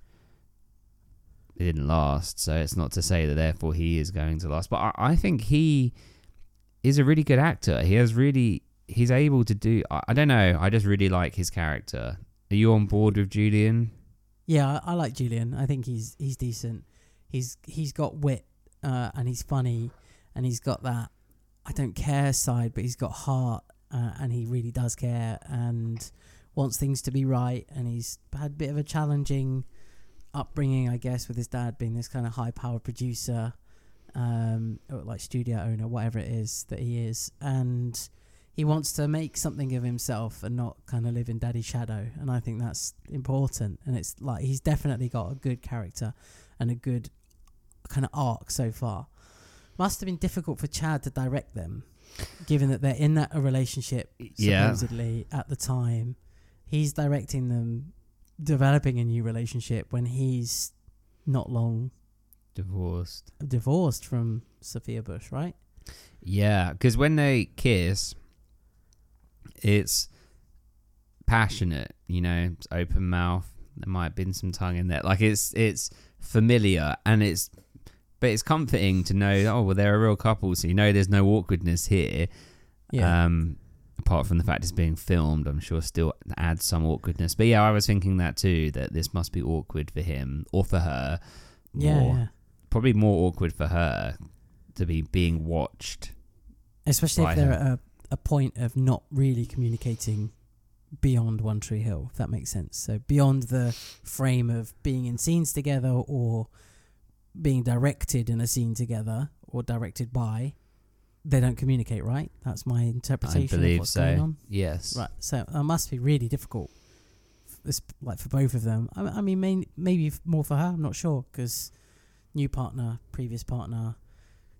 It didn't last, so it's not to say that therefore he is going to last. But I, I think he is a really good actor. He has really. He's able to do. I, I don't know. I just really like his character. Are you on board with Julian? Yeah, I, I like Julian. I think he's he's decent. He's he's got wit uh, and he's funny and he's got that I don't care side, but he's got heart uh, and he really does care and wants things to be right. And he's had a bit of a challenging upbringing, I guess, with his dad being this kind of high power producer, um, like studio owner, whatever it is that he is, and he wants to make something of himself and not kind of live in daddy's shadow. And I think that's important. And it's like he's definitely got a good character and a good kind of arc so far. Must have been difficult for Chad to direct them, given that they're in that a relationship Yeah. supposedly at the time. He's directing them developing a new relationship when he's not long Divorced. divorced from Sophia Bush, right? Yeah, because when they kiss, it's passionate. You know, it's open mouth. There might have been some tongue in there. Like it's it's familiar and it's, but it's comforting to know. Oh well, they're a real couple, so you know there's no awkwardness here. Yeah. Um, apart from the fact it's being filmed, I'm sure still adds some awkwardness. But yeah, I was thinking that too. That this must be awkward for him or for her. yeah, more. yeah. Probably more awkward for her to be being watched. Especially if they're at a, a point of not really communicating beyond One Tree Hill, if that makes sense. So beyond the frame of being in scenes together or being directed in a scene together or directed by, they don't communicate, right? That's my I interpretation of believe what's going on. Yes. Right. So that must be really difficult. This, like for both of them. I, I mean, main, maybe more for her. I'm not sure because new partner, previous partner,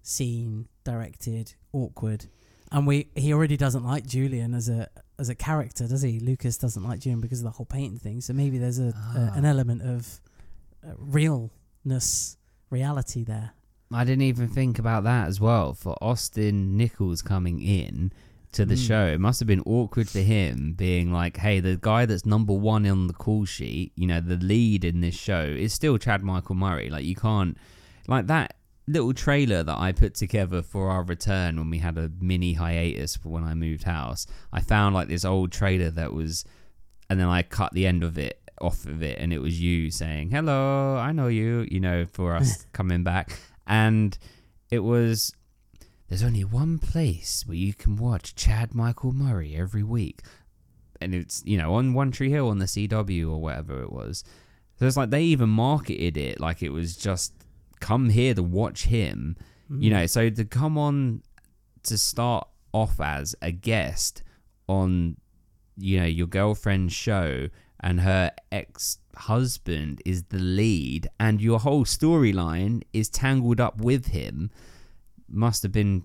scene, directed, awkward, and we he already doesn't like Julian as a as a character, does he? Lucas doesn't like Julian because of the whole painting thing. So maybe there's a, a an Ah. element of uh, realness, reality there. I didn't even think about that as well. For Austin Nichols coming in to the Mm. show, it must have been awkward for him being like, hey, the guy that's number one on the call sheet, you know, the lead in this show is still Chad Michael Murray. Like, you can't, like that little trailer that I put together for our return when we had a mini hiatus for when I moved house. I found like this old trailer that was, and then I cut the end of it off of it, and it was you saying, hello, I know you, you know, for us *laughs* coming back and it was there's only one place where you can watch Chad Michael Murray every week, and it's you know on One Tree Hill on the CW or whatever it was. So it's like they even marketed it like it was just come here to watch him, you mm. know. So to come on to start off as a guest on you know your girlfriend's show and her ex husband is the lead and your whole storyline is tangled up with him must have been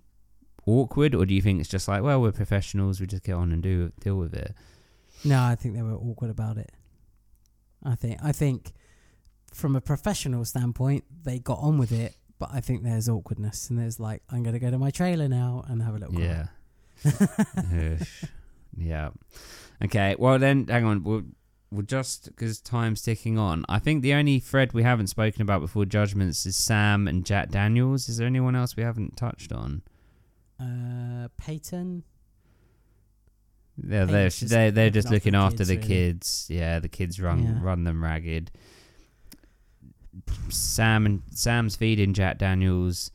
awkward or do you think it's just like well we're professionals we just get on and do deal with it? No, I think they were awkward about it. I think I think from a professional standpoint, they got on with it, but I think there's awkwardness and there's like I'm gonna go to my trailer now and have a little yeah. *laughs* Yeah. Okay well then hang on we'll, we'll just because time's ticking on i think the only thread we haven't spoken about before judgments is sam and jack daniels is there anyone else we haven't touched on Uh, Peyton. Yeah, they're just they're, they're looking just after looking the after kids, the really. kids. Yeah, the kids run Yeah. run them ragged. Sam and Sam's feeding Jack Daniels.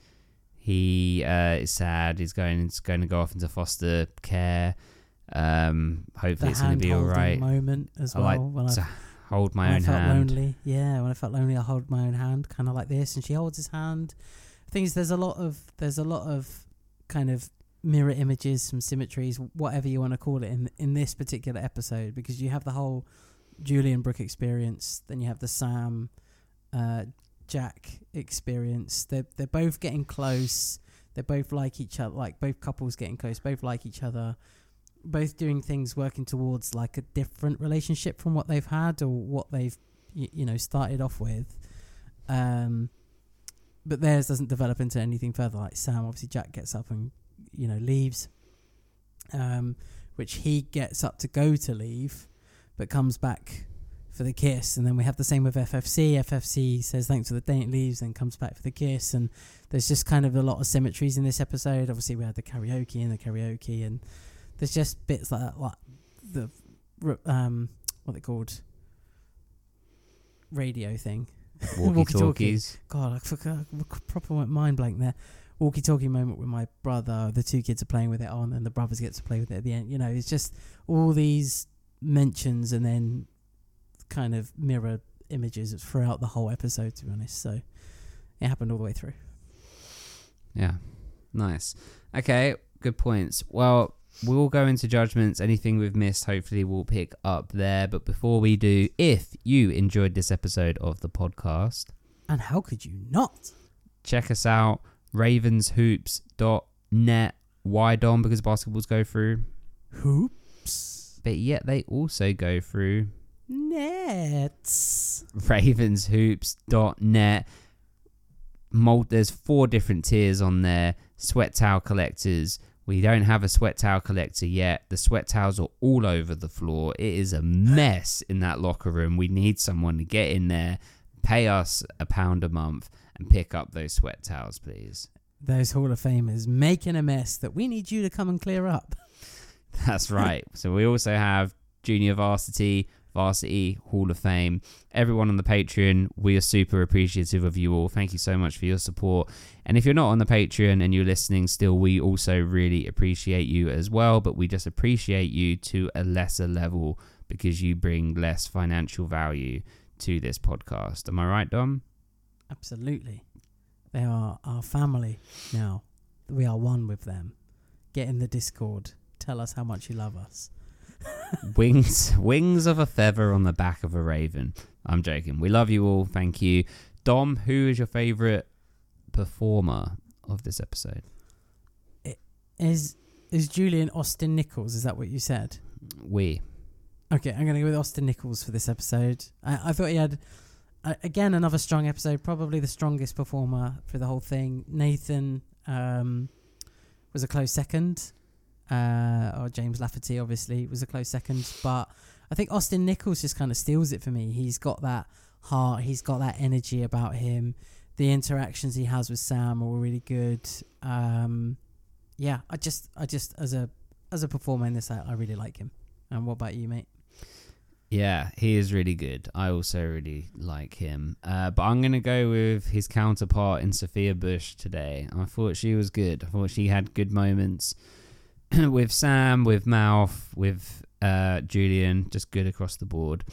He uh, is sad. He's going. He's going to go off into foster care. Um, hopefully, The it's going to be all right. moment as I well. like when I, to hold my when I own felt hand. lonely, yeah, when I felt lonely, I hold my own hand, kind of like this, and she holds his hand. Things there's a lot of there's a lot of kind of mirror images, some symmetries, whatever you want to call it, in in this particular episode, because you have the whole Julian Brooke experience, then you have the Sam, uh, Jack experience. They're they're both getting close. They're both like each other. Like both couples getting close. Both like each other. Both doing things working towards like a different relationship from what they've had or what they've you know started off with. Um, but theirs doesn't develop into anything further. Like Sam, obviously, Jack gets up and you know leaves, um, which he gets up to go to leave, but comes back for the kiss, and then we have the same with FFC. FFC says thanks for the date, leaves, then comes back for the kiss, and there's just kind of a lot of symmetries in this episode. Obviously, we had the karaoke and the karaoke, and there's just bits like that, like the um, what they called radio thing. *laughs* walkie talkies. God, I forgot, I proper went mind blank there. Walkie talkie moment with my brother. The two kids are playing with it on, and the brothers get to play with it at the end. You know, it's just all these mentions and then kind of mirror images throughout the whole episode. To be honest, so it happened all the way through. Yeah. Nice. Okay, good points. Well, we'll go into judgments. Anything we've missed, hopefully, we'll pick up there. But before we do, if you enjoyed this episode of the podcast, And how could you not? check us out ravenshoops.net. Why Dom? Because basketballs go through, Hoops but yet they also go through nets. ravenshoops.net. Mold, there's four different tiers on there. Sweat towel collectors. We don't have a sweat towel collector yet. The sweat towels are all over the floor. It is a mess in that locker room. We need someone to get in there, pay us a pound a month, and pick up those sweat towels, please. Those Hall of Famers making a mess that we need you to come and clear up. That's right. so we also have junior varsity, varsity, Hall of Fame. Everyone on the Patreon, we are super appreciative of you all. Thank you so much for your support. And if you're not on the Patreon and you're listening still, we also really appreciate you as well. But we just appreciate you to a lesser level because you bring less financial value to this podcast. Am I right, Dom? Absolutely. They are our family now. We are one with them. Get in the Discord. Tell us how much you love us. Wings *laughs* wings of a feather on the back of a raven. I'm joking. We love you all. Thank you. Dom, who is your favorite performer of this episode? Is is Julian Austin Nichols? Is that what you said? We. Okay, I'm going to go with Austin Nichols for this episode. I, I thought he had, uh, again, another strong episode. Probably the strongest performer for the whole thing. Nathan um, was a close second. Uh, or James Lafferty, obviously, was a close second. But I think Austin Nichols just kind of steals it for me. He's got that heart, he's got that energy about him. The interactions he has with Sam are really good. Um, yeah, I just, I just, as a, as a performer in this, I, I really like him. And what about you, mate? Yeah, he is really good. I also really like him. Uh, but I'm going to go with his counterpart in Sophia Bush today. I thought she was good. I thought she had good moments *clears throat* with Sam, with Mouth, with uh, Julian. Just good across the board.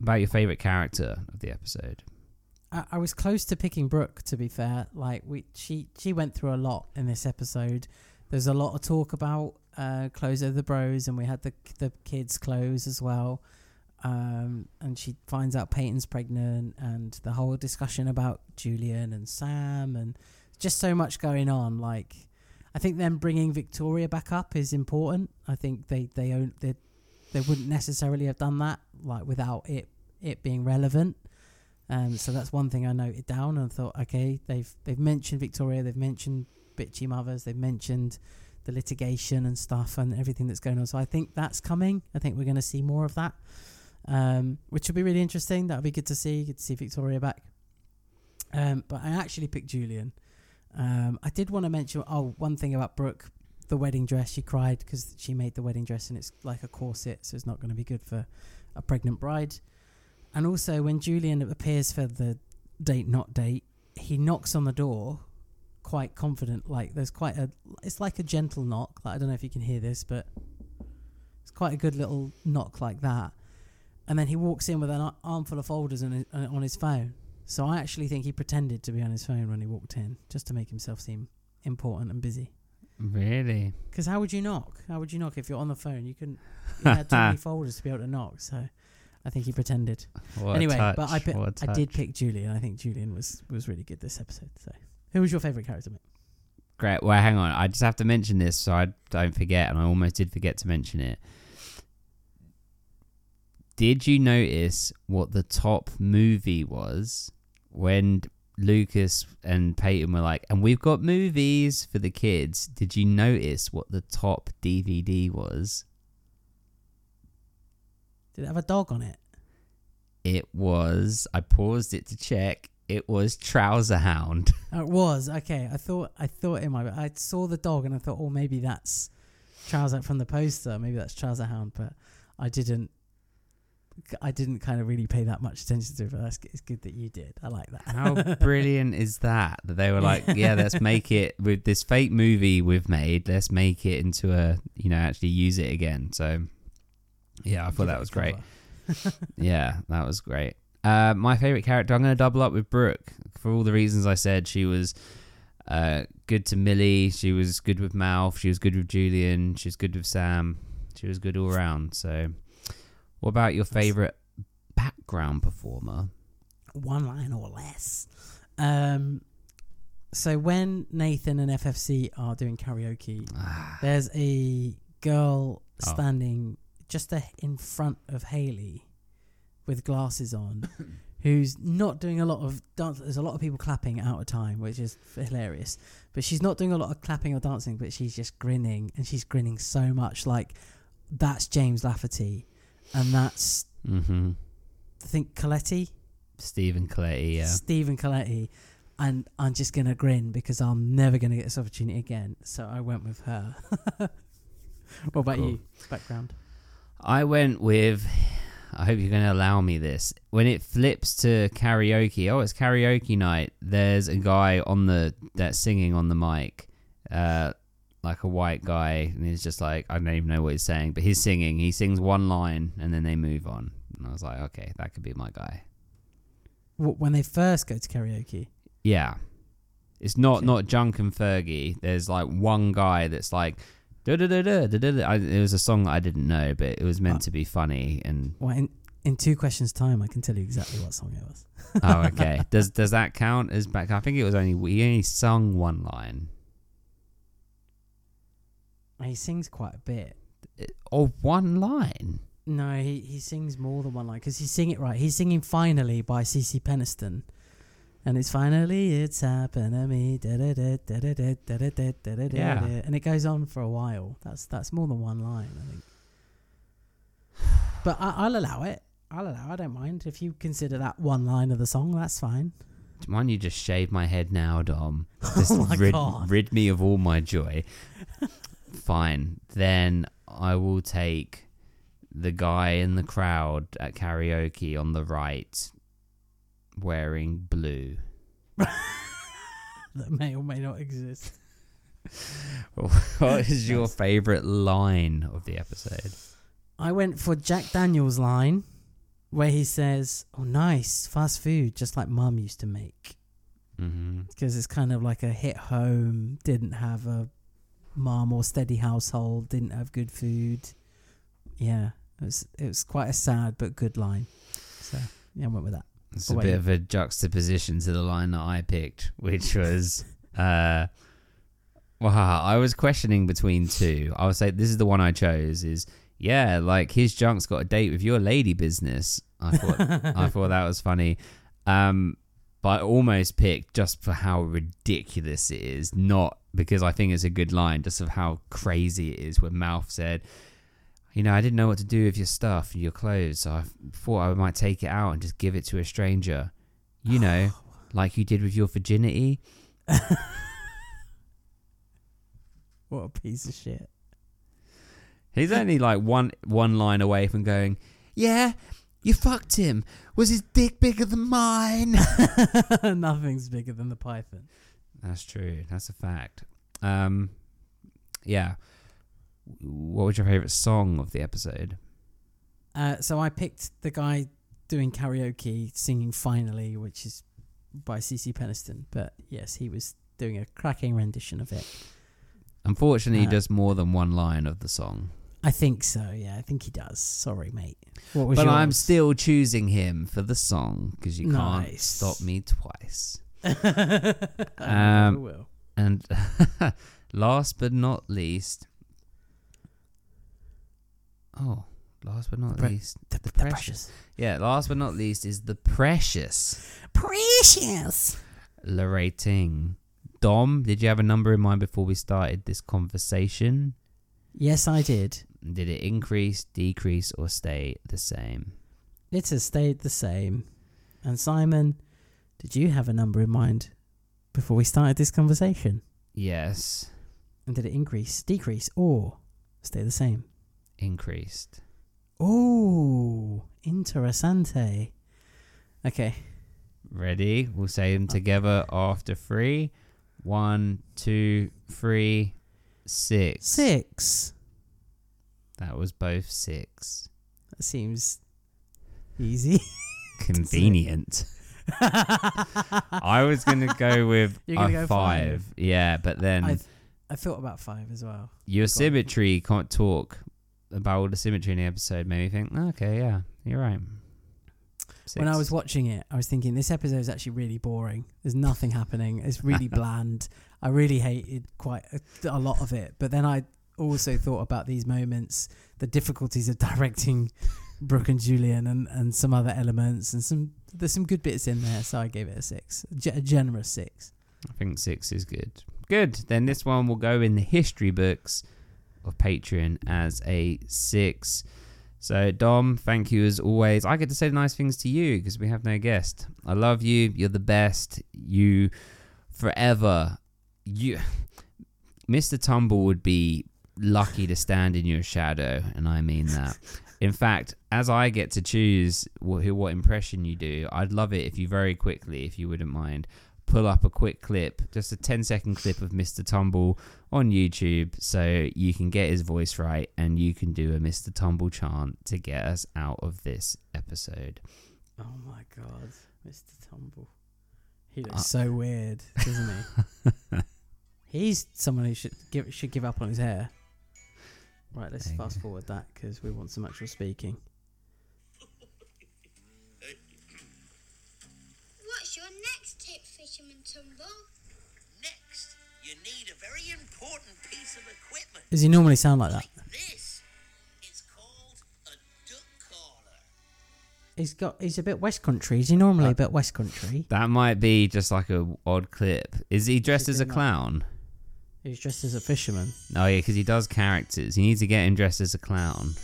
About your favorite character of the episode? I, I was close to picking Brooke. To be fair, like we, she she went through a lot in this episode. There's a lot of talk about uh, clothes of the bros, and we had the the kids' clothes as well. Um, and she finds out Peyton's pregnant, and the whole discussion about Julian and Sam, and just so much going on. Like, I think them bringing Victoria back up is important. I think they they own they they wouldn't necessarily have done that like without it it being relevant. Um, so that's one thing I noted down and thought, okay, they've they've mentioned Victoria, they've mentioned bitchy mothers, they've mentioned the litigation and stuff and everything that's going on. So I think that's coming. I think we're going to see more of that, um, which will be really interesting. That'll be good to see. Good to see Victoria back. Um, but I actually picked Julian. Um, I did want to mention oh one thing about Brooke, the wedding dress. She cried because she made the wedding dress and it's like a corset, so it's not going to be good for a pregnant bride. And also, when Julian appears for the date not date, he knocks on the door, quite confident. Like there's quite a, it's like a gentle knock. Like I don't know if you can hear this, but it's quite a good little knock like that. And then he walks in with an armful of folders his, on his phone. So I actually think he pretended to be on his phone when he walked in, just to make himself seem important and busy. Really? Because how would you knock? How would you knock if you're on the phone? You couldn't. You had too many *laughs* folders to be able to knock. So I think he pretended. What anyway, but I, pi- I did pick Julian. I think Julian was was really good this episode. So, who was your favorite character? Mate? Great. Well, hang on. I just have to mention this so I don't forget, and I almost did forget to mention it. Did you notice what the top movie was when Lucas and Peyton were like, and we've got movies for the kids. Did you notice what the top DVD was? Did it have a dog on it? It was. I paused it to check. It was Trouser Hound. *laughs* Oh, it was okay. I thought I thought it might. Be. I saw the dog and I thought, oh, maybe that's Trouser from the poster. Maybe that's Trouser Hound, but I didn't. I didn't kind of really pay that much attention to it. But that's, it's good that you did. I like that. How brilliant is that? That they were like, *laughs* yeah, let's make it with this fake movie we've made. Let's make it into a, you know, actually use it again. So, yeah, I thought that was great. yeah, that was great. Uh, my favorite character, I'm going to double up with Brooke for all the reasons I said. She was uh, good to Millie. She was good with Mouth. She was good with Julian. She was good with Sam. She was good all around. So, what about your favorite background performer? One line or less. Um. So when Nathan and FFC are doing karaoke, Ah, there's a girl Oh. standing just a, in front of Haley with glasses on *coughs* who's not doing a lot of dance there's a lot of people clapping out of time which is hilarious but she's not doing a lot of clapping or dancing but she's just grinning and she's grinning so much like that's James Lafferty and that's mm-hmm. I think Coletti Stephen Coletti, yeah. Stephen Coletti and I'm just gonna grin because I'm never gonna get this opportunity again so I went with her *laughs* what about Cool. you background I went with. I hope you're going to allow me this. When it flips to karaoke, oh, it's karaoke night. There's a guy on the that's singing on the mic, uh, like a white guy, and he's just like I don't even know what he's saying, but he's singing. He sings one line, and then they move on. And I was like, okay, that could be my guy. Wh- when they first go to karaoke Yeah, it's not Okay. not Junk and Fergie. There's like one guy that's like. Da, da, da, da, da, da, da. I, it was a song that I didn't know, but it was meant Oh. to be funny and Well, in, in two questions' time, I can tell you exactly what song it was. oh, okay. *laughs* does does that count as back? I think it was only he only sung one line. He sings quite a bit. Or one line. No, he, he sings more than one line because he's singing it right. He's singing "Finally" by CeCe Peniston, and it's finally it's happened to me. Yeah. and it goes on for a while. That's that's more than one line, I think. But I, will allow it. I'll allow. It. I don't mind if you consider that one line of the song. That's fine. Why don't you just shave my head now, Dom? Just oh rid, God. rid me of all my joy. Fine. Then I will take the guy in the crowd at karaoke on the right wearing blue. *laughs* That may or may not exist. *laughs* what is your favorite line of the episode? I went for Jack Daniels' line where he says, "Oh, nice fast food, just like Mum used to make." Mm-hmm. Because it's kind of like a hit home. Didn't have a mum or steady household. Didn't have good food. Yeah, it was it was quite a sad but good line. So yeah, I went with that. It's a bit of a juxtaposition to the line that I picked, which *laughs* was, uh, wow, I was questioning between two. I would say this is the one I chose. Is yeah, like his junk's got a date with your lady business. I thought I *laughs* thought that was funny. Um, but I almost picked just for how ridiculous it is, not because I think it's a good line, just of how crazy it is. When Mouth said, "You know, I didn't know what to do with your stuff, your clothes, so I thought I might take it out and just give it to a stranger. You know, *sighs* like you did with your virginity." *laughs* What a piece of shit. He's only like one one line away from going, "Yeah, you fucked him. Was his dick bigger than mine?" *laughs* Nothing's bigger than the python. That's true. That's a fact. Um, yeah. What was your favorite song of the episode? Uh, so I picked the guy doing karaoke singing "Finally," which is by CeCe Peniston. But yes, he was doing a cracking rendition of it. Unfortunately, he Uh, does more than one line of the song. I think so. Yeah, I think he does. Sorry, mate. What was But I'm still choosing him for the song because you can't stop me twice. *laughs* Um, will. And *laughs* last but not least, oh, last but not pre- least, The, the the precious. precious. yeah, last but not least is the precious. Precious. Le rating. Dom, did you have a number in mind before we started this conversation? Yes, I did. Did it increase, decrease, or stay the same? It has stayed the same. And Simon, did you have a number in mind before we started this conversation? Yes, And did it increase, decrease, or stay the same? increased. Oh, interessante. Okay. Ready? We'll say them together after three. One, two, three, six. Six. That was both six. That seems easy. *laughs* Convenient. *laughs* *laughs* I was gonna go with *laughs* You're gonna a go five. five? Yeah, but then I I thought about five as well. your symmetry can't talk about all the symmetry in the episode made me think, oh, okay, yeah, you're right. When I was watching it, I was thinking this episode is actually really boring. There's nothing happening. It's really *laughs* bland. I really hated quite a, a lot of it. But then I also thought about these moments, the difficulties of directing Brooke and Julian, and, and some other elements, and some there's some good bits in there. So I gave it a six, a, generous six. I think six is good. Good. Then this one will go in the history books of Patreon as a six. So Dom, thank you as always. I get to say nice things to you because we have no guest. I love you. You're the best. You forever. You, *laughs* Mr. Tumble would be lucky to stand in your shadow, and I mean that. *laughs* In fact, as I get to choose what, who, what impression you do, I'd love it if you very quickly, if you wouldn't mind, pull up a quick clip, just a 10 second clip of Mr. Tumble on YouTube so you can get his voice right and you can do a Mr. Tumble chant to get us out of this episode. Oh my god, Mr. Tumble. He Uh, looks so weird, doesn't he? *laughs* He's someone who should give should give up on his hair. Right, let's There you fast forward that because we want some actual speaking. What's your next tip, Fisherman Tumble? Next, you need a very important piece of equipment. Does he normally sound like that? Like this. It's called a duck caller. He's got. He's a bit West Country. Is he normally Uh, a bit West Country? That might be just like a odd clip. Is he dressed as a Should be not. clown? He's dressed as a fisherman. Oh yeah, because he does characters. You need to get him dressed as a clown.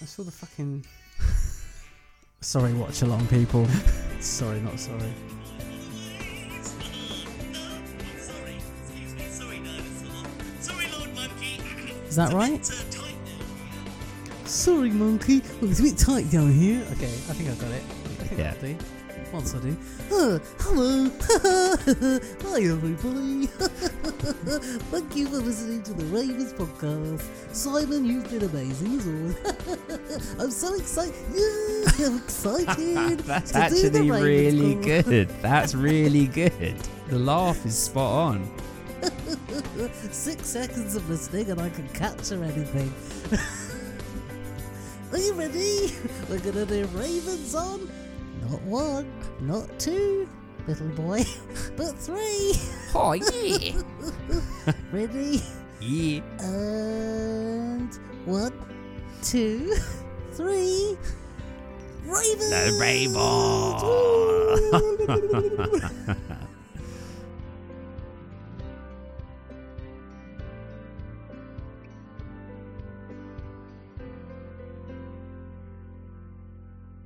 I saw the fucking. *laughs* sorry, watch along, people. *laughs* sorry, not sorry. Sorry, excuse me. Sorry, dinosaur. Sorry, Lord Monkey. Is that right? It's tight there. Sorry, monkey. Oh, it's a bit tight down here. Okay, I think I've got it. I think Yeah. I do. Once I do. Oh, hello. Hi, everybody. Thank you for listening to the Ravens podcast. Simon, you've been amazing as always. *laughs* I'm so excited. Yeah, I'm excited. *laughs* That's to do the actually really good. That's really *laughs* good. The laugh is spot on. Six seconds of listening and I can capture anything. Are you ready? We're gonna do Ravens on. Not one, not two, little boy, *laughs* but three. Oh *laughs* yeah, Ready? yeah. And one, two, *laughs* three. Ravens! The Ravens!